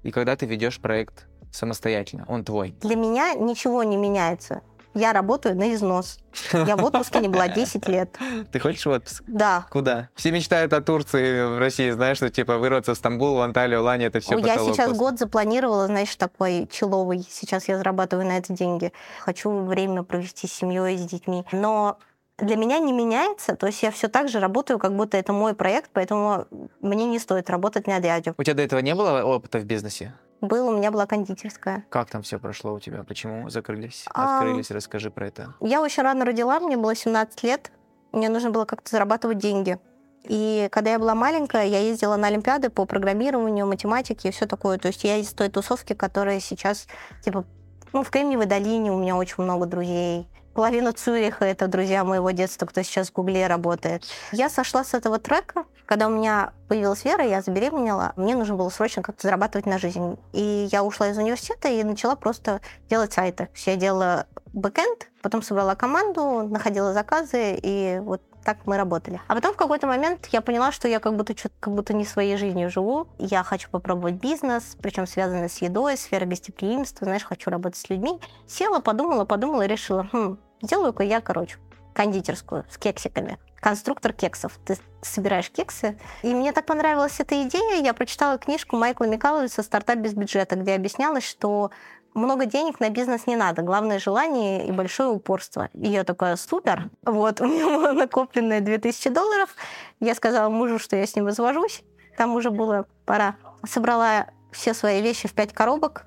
и когда ты ведешь проект самостоятельно, он твой? Для меня ничего не меняется я работаю на износ. Я в отпуске не была 10 лет. Ты хочешь в отпуск? Да. Куда? Все мечтают о Турции в России, знаешь, что типа вырваться в Стамбул, в Анталию, Лани, это все Я сейчас просто. год запланировала, знаешь, такой человый. Сейчас я зарабатываю на это деньги. Хочу время провести с семьей, с детьми. Но для меня не меняется, то есть я все так же работаю, как будто это мой проект, поэтому мне не стоит работать на дядю. У тебя до этого не было опыта в бизнесе? Был, у меня была кондитерская. Как там все прошло у тебя? Почему закрылись? Открылись? А, Расскажи про это. Я очень рано родила, мне было 17 лет. Мне нужно было как-то зарабатывать деньги. И когда я была маленькая, я ездила на Олимпиады по программированию, математике и все такое. То есть я из той тусовки, которая сейчас, типа, ну, в Кремниевой долине у меня очень много друзей. Половина Цюриха — это друзья моего детства, кто сейчас в Гугле работает. Я сошла с этого трека. Когда у меня появилась вера, я забеременела, мне нужно было срочно как-то зарабатывать на жизнь. И я ушла из университета и начала просто делать сайты. Я делала бэкэнд, потом собрала команду, находила заказы, и вот так мы работали. А потом в какой-то момент я поняла, что я как будто, как будто не своей жизнью живу. Я хочу попробовать бизнес, причем связанный с едой, сферой гостеприимства, знаешь, хочу работать с людьми. Села, подумала, подумала и решила, хм, Делаю-ка я, короче, кондитерскую с кексиками. Конструктор кексов. Ты собираешь кексы. И мне так понравилась эта идея. Я прочитала книжку Майкла Микаловича «Стартап без бюджета», где объяснялось, что много денег на бизнес не надо. Главное желание и большое упорство. И я такая, супер. Вот, у меня было накопленное 2000 долларов. Я сказала мужу, что я с ним развожусь. Там уже было пора. Собрала все свои вещи в пять коробок,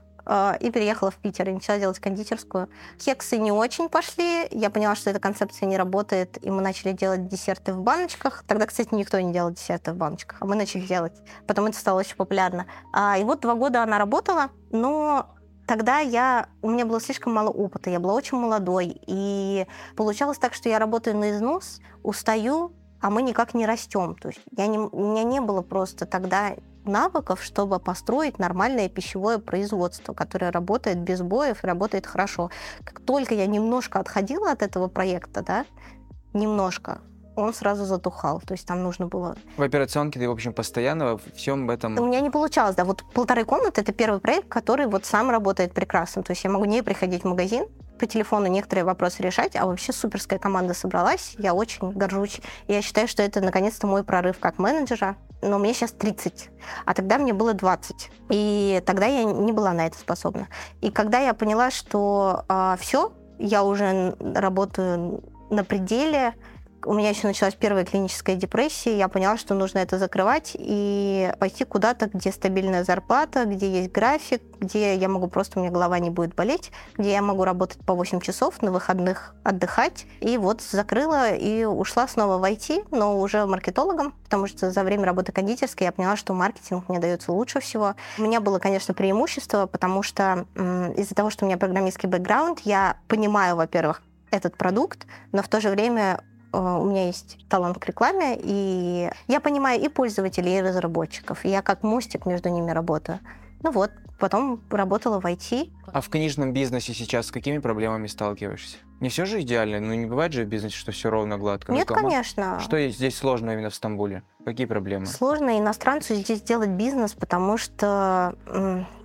и переехала в Питер и начала делать кондитерскую. Кексы не очень пошли, я поняла, что эта концепция не работает, и мы начали делать десерты в баночках. Тогда, кстати, никто не делал десерты в баночках, а мы начали делать. Потом это стало очень популярно. А, и вот два года она работала, но тогда я, у меня было слишком мало опыта, я была очень молодой, и получалось так, что я работаю на износ, устаю, а мы никак не растем. То есть я не, у меня не было просто тогда навыков, чтобы построить нормальное пищевое производство, которое работает без боев и работает хорошо. Как только я немножко отходила от этого проекта, да, немножко, он сразу затухал. То есть там нужно было... В операционке ты, в общем, постоянно во всем этом... У меня не получалось, да. Вот полторы комнаты — это первый проект, который вот сам работает прекрасно. То есть я могу не приходить в магазин, по телефону некоторые вопросы решать, а вообще суперская команда собралась. Я очень горжусь. Я считаю, что это наконец-то мой прорыв как менеджера. Но мне сейчас 30, а тогда мне было 20. И тогда я не была на это способна. И когда я поняла, что э, а, все, я уже работаю на пределе, у меня еще началась первая клиническая депрессия, я поняла, что нужно это закрывать и пойти куда-то, где стабильная зарплата, где есть график, где я могу просто, у меня голова не будет болеть, где я могу работать по 8 часов, на выходных отдыхать. И вот закрыла и ушла снова в IT, но уже маркетологом, потому что за время работы кондитерской я поняла, что маркетинг мне дается лучше всего. У меня было, конечно, преимущество, потому что из-за того, что у меня программистский бэкграунд, я понимаю, во-первых, этот продукт, но в то же время у меня есть талант к рекламе, и я понимаю и пользователей, и разработчиков. И я как мостик между ними работаю. Ну вот, потом работала в IT. А в книжном бизнесе сейчас с какими проблемами сталкиваешься? Не все же идеально, ну не бывает же в бизнесе, что все ровно гладко. Нет, ну, конечно. Что здесь сложно именно в Стамбуле? Какие проблемы? Сложно иностранцу здесь делать бизнес, потому что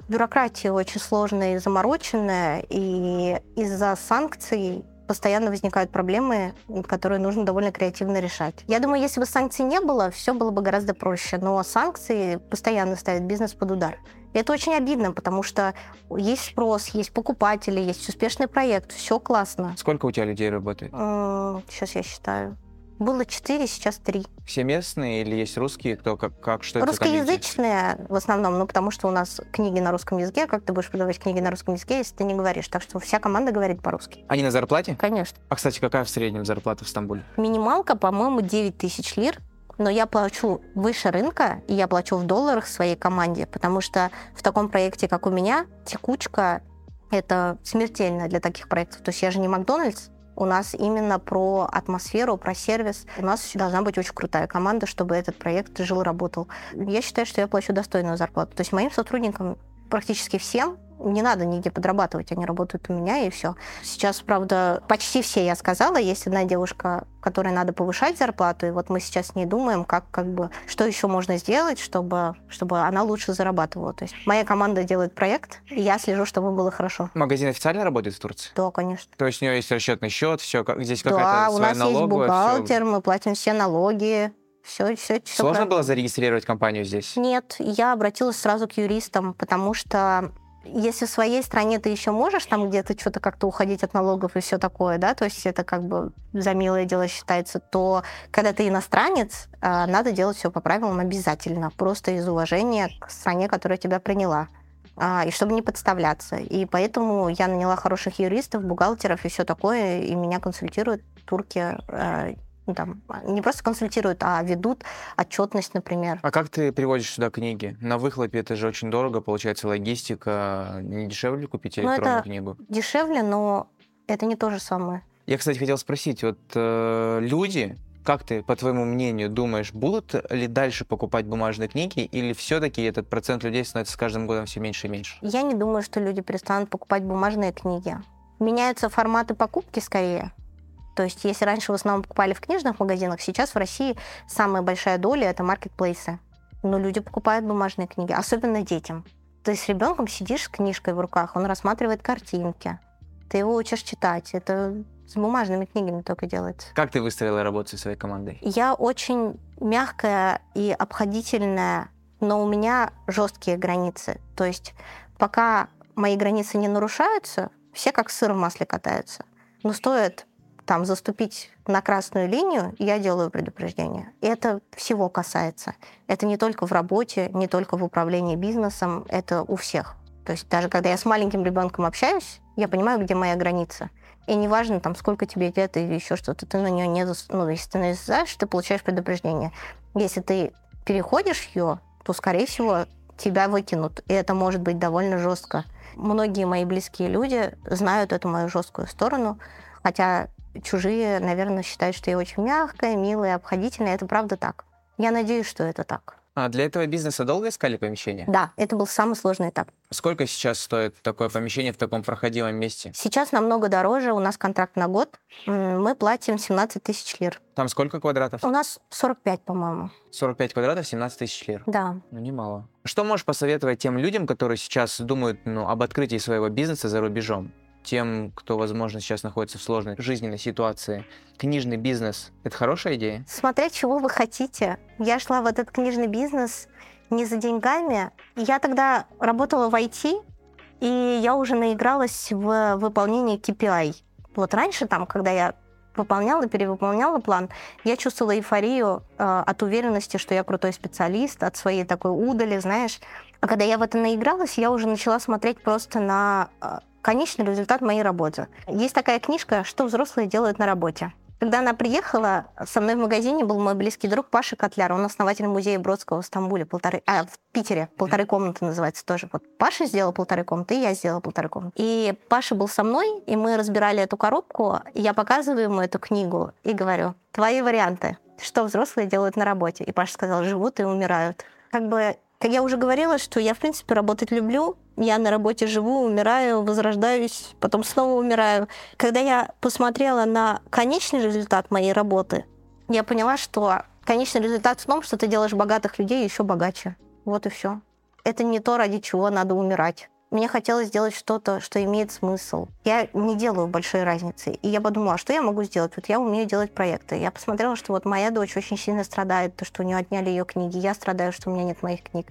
бюрократия очень сложная и замороченная, и из-за санкций постоянно возникают проблемы, которые нужно довольно креативно решать. Я думаю, если бы санкций не было, все было бы гораздо проще. Но санкции постоянно ставят бизнес под удар. И это очень обидно, потому что есть спрос, есть покупатели, есть успешный проект, все классно. Сколько у тебя людей работает? Сейчас я считаю. Было четыре, сейчас три. Все местные или есть русские? Кто как, как что это Русскоязычные в основном, ну потому что у нас книги на русском языке. Как ты будешь продавать книги на русском языке, если ты не говоришь? Так что вся команда говорит по-русски. Они на зарплате? Конечно. А, кстати, какая в среднем зарплата в Стамбуле? Минималка, по-моему, 9 тысяч лир. Но я плачу выше рынка, и я плачу в долларах своей команде, потому что в таком проекте, как у меня, текучка это смертельно для таких проектов. То есть я же не Макдональдс, у нас именно про атмосферу, про сервис. У нас должна быть очень крутая команда, чтобы этот проект жил и работал. Я считаю, что я плачу достойную зарплату. То есть моим сотрудникам практически всем не надо нигде подрабатывать, они работают у меня, и все. Сейчас, правда, почти все я сказала. Есть одна девушка, которой надо повышать зарплату, и вот мы сейчас с ней думаем, как, как бы, что еще можно сделать, чтобы, чтобы она лучше зарабатывала. То есть моя команда делает проект, и я слежу, чтобы было хорошо. Магазин официально работает в Турции? Да, конечно. То есть у нее есть расчетный счет, все, как, здесь какая-то да, у нас есть бухгалтер, все... мы платим все налоги, все, все, все Сложно правильно. было зарегистрировать компанию здесь? Нет, я обратилась сразу к юристам, потому что если в своей стране ты еще можешь там где-то что-то как-то уходить от налогов и все такое, да, то есть это как бы за милое дело считается, то когда ты иностранец, а, надо делать все по правилам обязательно, просто из уважения к стране, которая тебя приняла а, и чтобы не подставляться. И поэтому я наняла хороших юристов, бухгалтеров и все такое, и меня консультируют турки а, ну, там, не просто консультируют, а ведут отчетность, например. А как ты приводишь сюда книги? На выхлопе это же очень дорого, получается, логистика. Не дешевле купить ну, электронную ну, это книгу? Дешевле, но это не то же самое. Я, кстати, хотел спросить, вот э, люди, как ты, по твоему мнению, думаешь, будут ли дальше покупать бумажные книги, или все-таки этот процент людей становится с каждым годом все меньше и меньше? Я не думаю, что люди перестанут покупать бумажные книги. Меняются форматы покупки скорее. То есть, если раньше в основном покупали в книжных магазинах, сейчас в России самая большая доля это маркетплейсы. Но люди покупают бумажные книги, особенно детям. Ты с ребенком сидишь с книжкой в руках, он рассматривает картинки. Ты его учишь читать. Это с бумажными книгами только делается. Как ты выстроила работу со своей командой? Я очень мягкая и обходительная, но у меня жесткие границы. То есть пока мои границы не нарушаются, все как сыр в масле катаются. Но стоит там заступить на красную линию, я делаю предупреждение. И это всего касается. Это не только в работе, не только в управлении бизнесом, это у всех. То есть даже когда я с маленьким ребенком общаюсь, я понимаю, где моя граница. И неважно, там, сколько тебе лет или еще что-то, ты на нее не... Зас... Ну, если ты не знаешь, ты получаешь предупреждение. Если ты переходишь ее, то, скорее всего, тебя выкинут. И это может быть довольно жестко. Многие мои близкие люди знают эту мою жесткую сторону, хотя чужие, наверное, считают, что я очень мягкая, милая, обходительная. Это правда так. Я надеюсь, что это так. А для этого бизнеса долго искали помещение? Да, это был самый сложный этап. Сколько сейчас стоит такое помещение в таком проходимом месте? Сейчас намного дороже, у нас контракт на год. Мы платим 17 тысяч лир. Там сколько квадратов? У нас 45, по-моему. 45 квадратов, 17 тысяч лир. Да. Ну, немало. Что можешь посоветовать тем людям, которые сейчас думают ну, об открытии своего бизнеса за рубежом? Тем, кто, возможно, сейчас находится в сложной жизненной ситуации. Книжный бизнес – это хорошая идея? Смотря чего вы хотите. Я шла в этот книжный бизнес не за деньгами. Я тогда работала в IT, и я уже наигралась в выполнение KPI. Вот раньше, там, когда я выполняла, перевыполняла план, я чувствовала эйфорию э, от уверенности, что я крутой специалист, от своей такой удали, знаешь. А когда я в это наигралась, я уже начала смотреть просто на э, конечный результат моей работы. Есть такая книжка «Что взрослые делают на работе». Когда она приехала, со мной в магазине был мой близкий друг Паша Котляр. Он основатель музея Бродского в Стамбуле, полторы, а, в Питере, полторы комнаты называется тоже. Вот Паша сделал полторы комнаты, и я сделала полторы комнаты. И Паша был со мной, и мы разбирали эту коробку. И я показываю ему эту книгу и говорю, твои варианты, что взрослые делают на работе. И Паша сказал, живут и умирают. Как бы как я уже говорила, что я, в принципе, работать люблю. Я на работе живу, умираю, возрождаюсь, потом снова умираю. Когда я посмотрела на конечный результат моей работы, я поняла, что конечный результат в том, что ты делаешь богатых людей еще богаче. Вот и все. Это не то, ради чего надо умирать. Мне хотелось сделать что-то, что имеет смысл. Я не делаю большой разницы. И я подумала, что я могу сделать? Вот я умею делать проекты. Я посмотрела, что вот моя дочь очень сильно страдает, то, что у нее отняли ее книги. Я страдаю, что у меня нет моих книг.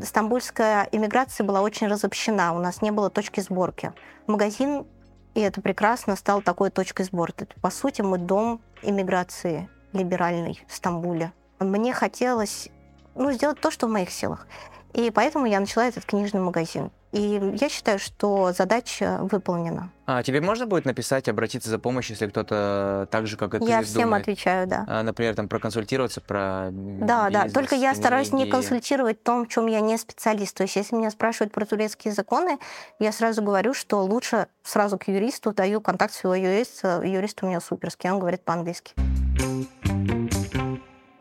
Стамбульская иммиграция была очень разобщена. У нас не было точки сборки. Магазин, и это прекрасно, стал такой точкой сборки. По сути, мы дом иммиграции либеральной в Стамбуле. Мне хотелось ну, сделать то, что в моих силах. И поэтому я начала этот книжный магазин. И я считаю, что задача выполнена. А тебе можно будет написать, обратиться за помощью, если кто-то так же, как и ты, я всем думает? отвечаю, да. А, например, там проконсультироваться про Да, да. бизнес, Только я стараюсь не книги. консультировать в том, в чем я не специалист. То есть, если меня спрашивают про турецкие законы, я сразу говорю, что лучше сразу к юристу даю контакт своего юриста. Юрист у меня суперский, он говорит по-английски.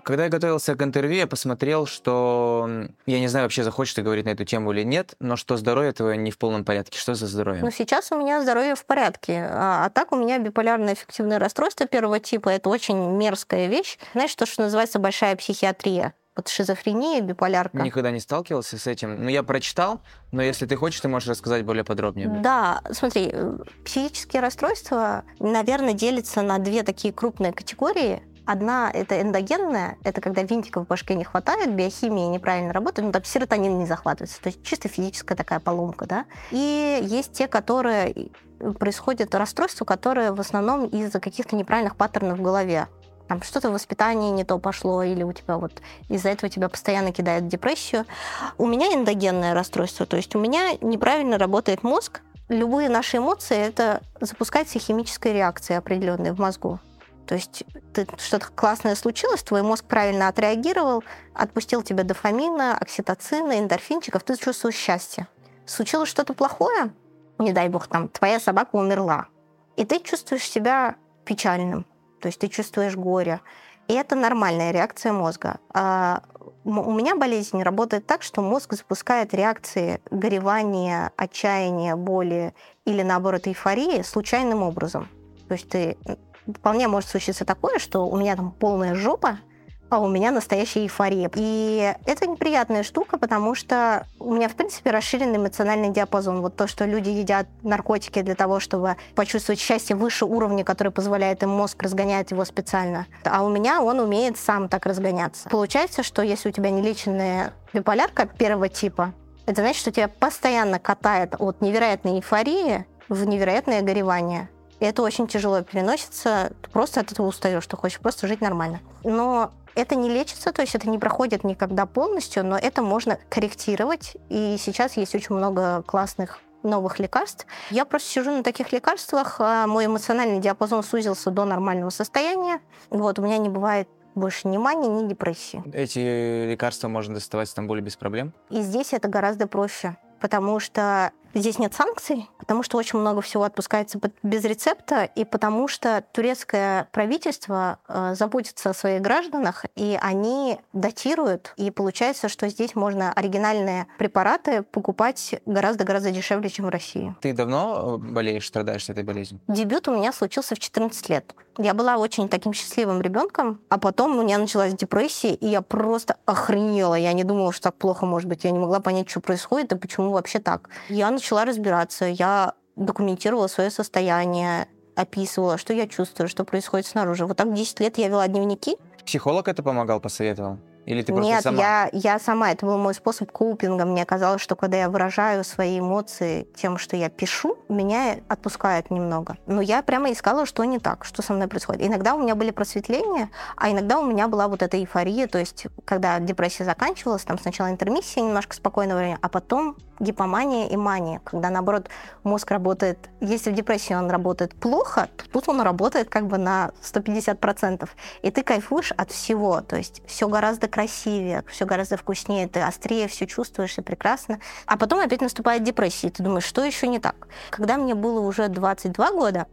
Когда я готовился к интервью, я посмотрел, что я не знаю, вообще захочешь ты говорить на эту тему или нет, но что здоровье твое не в полном порядке. Что за здоровье? Но сейчас у меня здоровье в порядке. А, а так у меня биполярное эффективное расстройство первого типа. Это очень мерзкая вещь. Знаешь, то, что называется большая психиатрия. Вот шизофрения, биполярка. Никогда не сталкивался с этим. Ну, я прочитал, но если ты хочешь, ты можешь рассказать более подробнее. Да, смотри, э, психические расстройства, наверное, делятся на две такие крупные категории. Одна — это эндогенная, это когда винтиков в башке не хватает, биохимия неправильно работает, ну, там серотонин не захватывается, то есть чисто физическая такая поломка, да. И есть те, которые происходят расстройства, которые в основном из-за каких-то неправильных паттернов в голове. Там что-то в воспитании не то пошло, или у тебя вот из-за этого тебя постоянно кидает в депрессию. У меня эндогенное расстройство, то есть у меня неправильно работает мозг. Любые наши эмоции — это запускается химическая реакция определенная в мозгу. То есть что-то классное случилось, твой мозг правильно отреагировал, отпустил тебе дофамина, окситоцина, эндорфинчиков, ты чувствуешь счастье. Случилось что-то плохое, не дай бог, там, твоя собака умерла, и ты чувствуешь себя печальным, то есть ты чувствуешь горе. И это нормальная реакция мозга. А у меня болезнь работает так, что мозг запускает реакции горевания, отчаяния, боли или, наоборот, эйфории случайным образом. То есть ты вполне может случиться такое, что у меня там полная жопа, а у меня настоящая эйфория. И это неприятная штука, потому что у меня, в принципе, расширенный эмоциональный диапазон. Вот то, что люди едят наркотики для того, чтобы почувствовать счастье выше уровня, который позволяет им мозг, разгоняет его специально. А у меня он умеет сам так разгоняться. Получается, что если у тебя нелеченная биполярка первого типа, это значит, что тебя постоянно катает от невероятной эйфории в невероятное горевание. И это очень тяжело переносится. Ты просто от этого устаешь, ты хочешь просто жить нормально. Но это не лечится, то есть это не проходит никогда полностью, но это можно корректировать. И сейчас есть очень много классных новых лекарств. Я просто сижу на таких лекарствах, а мой эмоциональный диапазон сузился до нормального состояния. Вот, у меня не бывает больше ни мании, ни депрессии. Эти лекарства можно доставать в Стамбуле без проблем? И здесь это гораздо проще, потому что здесь нет санкций, потому что очень много всего отпускается без рецепта, и потому что турецкое правительство э, заботится о своих гражданах, и они датируют, и получается, что здесь можно оригинальные препараты покупать гораздо-гораздо дешевле, чем в России. Ты давно э, болеешь, страдаешь этой болезнью? Дебют у меня случился в 14 лет. Я была очень таким счастливым ребенком, а потом у меня началась депрессия, и я просто охренела. Я не думала, что так плохо может быть. Я не могла понять, что происходит и почему вообще так. Я начала разбираться, я документировала свое состояние, описывала, что я чувствую, что происходит снаружи. Вот так 10 лет я вела дневники. Психолог это помогал, посоветовал? Или ты просто Нет, сама? Я, я сама. Это был мой способ коупинга. Мне казалось, что когда я выражаю свои эмоции тем, что я пишу, меня отпускает немного. Но я прямо искала, что не так, что со мной происходит. Иногда у меня были просветления, а иногда у меня была вот эта эйфория. То есть, когда депрессия заканчивалась, там сначала интермиссия, немножко спокойного времени, а потом гипомания и мания, когда, наоборот, мозг работает... Если в депрессии он работает плохо, то тут он работает как бы на 150%. И ты кайфуешь от всего. То есть все гораздо красивее, все гораздо вкуснее, ты острее все чувствуешь и прекрасно. А потом опять наступает депрессия, и ты думаешь, что еще не так? Когда мне было уже 22 года,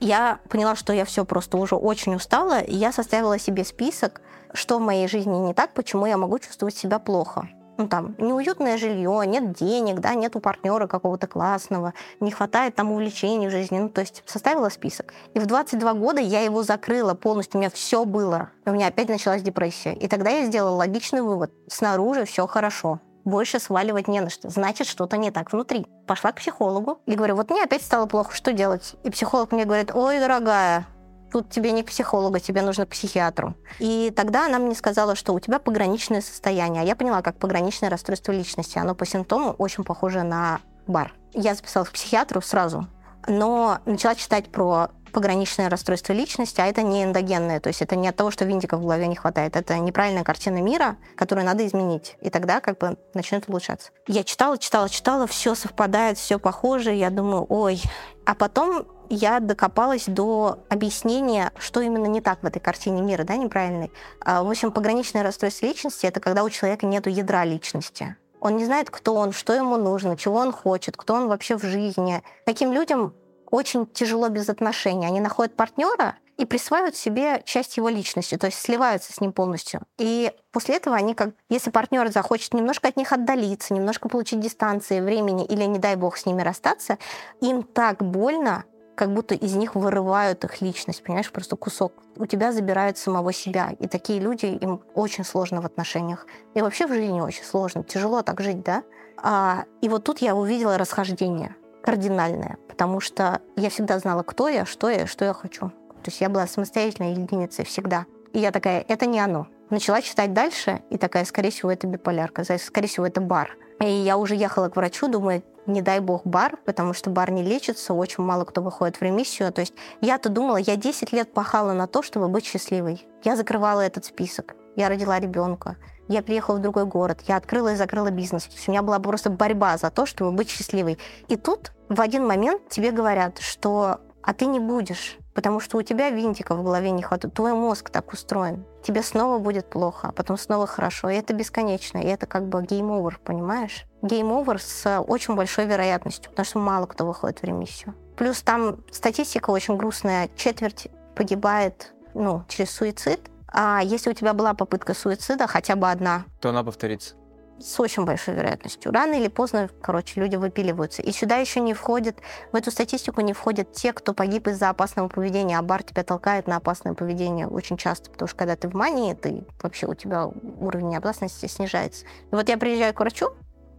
я поняла, что я все просто уже очень устала, и я составила себе список, что в моей жизни не так, почему я могу чувствовать себя плохо ну там, неуютное жилье, нет денег, да, нет у партнера какого-то классного, не хватает там увлечений в жизни, ну, то есть составила список. И в 22 года я его закрыла полностью, у меня все было, и у меня опять началась депрессия. И тогда я сделала логичный вывод, снаружи все хорошо, больше сваливать не на что. Значит, что-то не так внутри. Пошла к психологу и говорю, вот мне опять стало плохо, что делать? И психолог мне говорит, ой, дорогая, тут тебе не к психологу, тебе нужно к психиатру. И тогда она мне сказала, что у тебя пограничное состояние. А я поняла, как пограничное расстройство личности. Оно по симптому очень похоже на бар. Я записалась к психиатру сразу, но начала читать про пограничное расстройство личности, а это не эндогенное, то есть это не от того, что винтиков в голове не хватает, это неправильная картина мира, которую надо изменить, и тогда как бы начнет улучшаться. Я читала, читала, читала, все совпадает, все похоже, я думаю, ой. А потом я докопалась до объяснения, что именно не так в этой картине мира, да, неправильной. А, в общем, пограничное расстройство личности — это когда у человека нет ядра личности. Он не знает, кто он, что ему нужно, чего он хочет, кто он вообще в жизни. Таким людям очень тяжело без отношений. Они находят партнера и присваивают себе часть его личности, то есть сливаются с ним полностью. И после этого они как, если партнер захочет немножко от них отдалиться, немножко получить дистанции, времени или, не дай бог, с ними расстаться, им так больно, как будто из них вырывают их личность, понимаешь, просто кусок. У тебя забирают самого себя. И такие люди, им очень сложно в отношениях. И вообще в жизни очень сложно. Тяжело так жить, да? А, и вот тут я увидела расхождение кардинальное, потому что я всегда знала, кто я, что я, что я хочу. То есть я была самостоятельной единицей всегда. И я такая, это не оно. Начала читать дальше, и такая, скорее всего, это биполярка, скорее всего, это бар. И я уже ехала к врачу, думаю, не дай бог бар, потому что бар не лечится, очень мало кто выходит в ремиссию. То есть я-то думала, я 10 лет пахала на то, чтобы быть счастливой. Я закрывала этот список. Я родила ребенка. Я приехала в другой город. Я открыла и закрыла бизнес. То есть у меня была просто борьба за то, чтобы быть счастливой. И тут в один момент тебе говорят, что а ты не будешь, потому что у тебя винтиков в голове не хватает. Твой мозг так устроен. Тебе снова будет плохо, а потом снова хорошо. И это бесконечно. И это как бы game over, понимаешь? Game over с очень большой вероятностью, потому что мало кто выходит в ремиссию. Плюс там статистика очень грустная. Четверть погибает ну, через суицид. А если у тебя была попытка суицида, хотя бы одна, то она повторится с очень большой вероятностью. Рано или поздно, короче, люди выпиливаются. И сюда еще не входит, в эту статистику не входят те, кто погиб из-за опасного поведения, а бар тебя толкает на опасное поведение очень часто, потому что когда ты в мании, ты вообще у тебя уровень опасности снижается. И вот я приезжаю к врачу,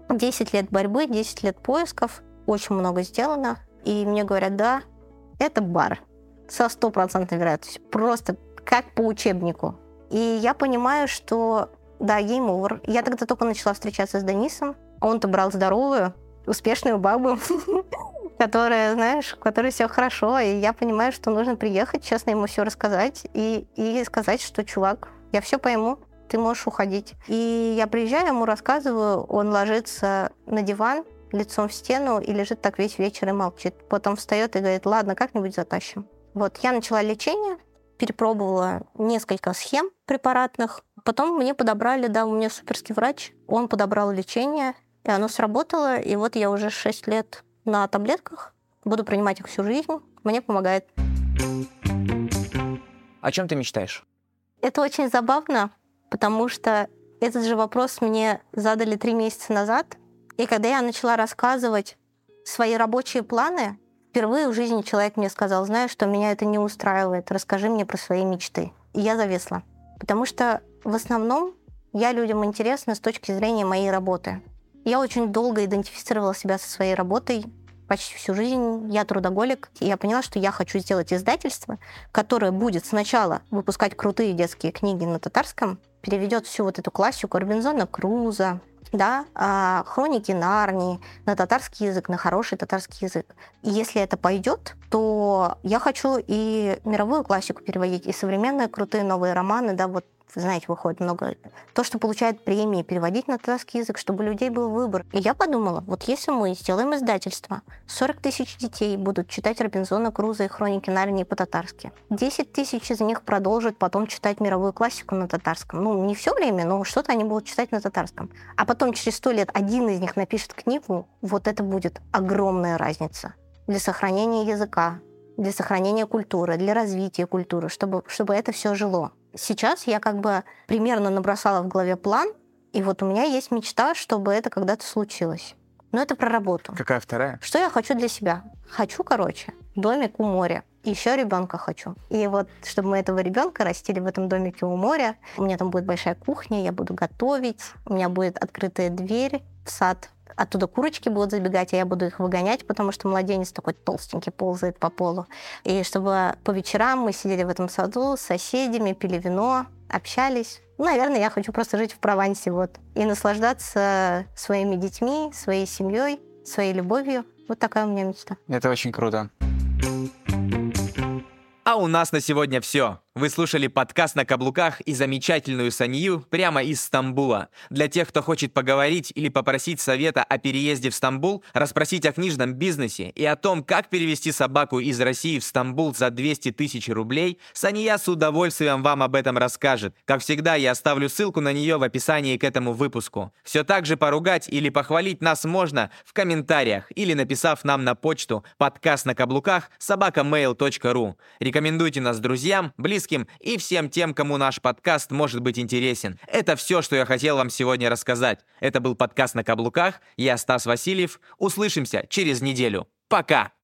10 лет борьбы, 10 лет поисков, очень много сделано, и мне говорят, да, это БАР со стопроцентной вероятностью, просто как по учебнику. И я понимаю, что да, game over. Я тогда только начала встречаться с Денисом. Он-то брал здоровую, успешную бабу, которая, знаешь, у которой все хорошо. И я понимаю, что нужно приехать, честно ему все рассказать и, и сказать, что, чувак, я все пойму, ты можешь уходить. И я приезжаю, ему рассказываю, он ложится на диван, лицом в стену и лежит так весь вечер и молчит. Потом встает и говорит, ладно, как-нибудь затащим. Вот, я начала лечение, перепробовала несколько схем препаратных. Потом мне подобрали, да, у меня суперский врач, он подобрал лечение, и оно сработало, и вот я уже 6 лет на таблетках, буду принимать их всю жизнь, мне помогает. О чем ты мечтаешь? Это очень забавно, потому что этот же вопрос мне задали три месяца назад. И когда я начала рассказывать свои рабочие планы, впервые в жизни человек мне сказал, знаешь, что меня это не устраивает, расскажи мне про свои мечты. И я зависла. Потому что в основном я людям интересна с точки зрения моей работы. Я очень долго идентифицировала себя со своей работой, почти всю жизнь. Я трудоголик. И я поняла, что я хочу сделать издательство, которое будет сначала выпускать крутые детские книги на татарском, переведет всю вот эту классику Робинзона Круза, да, а, хроники Нарнии на татарский язык, на хороший татарский язык. И если это пойдет, то я хочу и мировую классику переводить, и современные крутые новые романы, да, вот знаете, выходит много. То, что получает премии, переводить на татарский язык, чтобы у людей был выбор. И я подумала, вот если мы сделаем издательство, 40 тысяч детей будут читать Робинзона Круза и Хроники Нарнии по-татарски. 10 тысяч из них продолжат потом читать мировую классику на татарском. Ну, не все время, но что-то они будут читать на татарском. А потом через сто лет один из них напишет книгу, вот это будет огромная разница для сохранения языка, для сохранения культуры, для развития культуры, чтобы, чтобы это все жило. Сейчас я как бы примерно набросала в голове план, и вот у меня есть мечта, чтобы это когда-то случилось. Но это про работу. Какая вторая? Что я хочу для себя? Хочу, короче, домик у моря. Еще ребенка хочу. И вот, чтобы мы этого ребенка растили в этом домике у моря, у меня там будет большая кухня, я буду готовить, у меня будет открытая дверь в сад, оттуда курочки будут забегать, а я буду их выгонять, потому что младенец такой толстенький ползает по полу. И чтобы по вечерам мы сидели в этом саду с соседями, пили вино, общались. Ну, наверное, я хочу просто жить в Провансе вот и наслаждаться своими детьми, своей семьей, своей любовью. Вот такая у меня мечта. Это очень круто. А у нас на сегодня все. Вы слушали подкаст на каблуках и замечательную Санью прямо из Стамбула. Для тех, кто хочет поговорить или попросить совета о переезде в Стамбул, расспросить о книжном бизнесе и о том, как перевести собаку из России в Стамбул за 200 тысяч рублей, Сания с удовольствием вам об этом расскажет. Как всегда, я оставлю ссылку на нее в описании к этому выпуску. Все так же поругать или похвалить нас можно в комментариях или написав нам на почту подкаст на каблуках собакамейл.ру. Рекомендуйте нас друзьям, близким близким и всем тем, кому наш подкаст может быть интересен. Это все, что я хотел вам сегодня рассказать. Это был подкаст «На каблуках». Я Стас Васильев. Услышимся через неделю. Пока!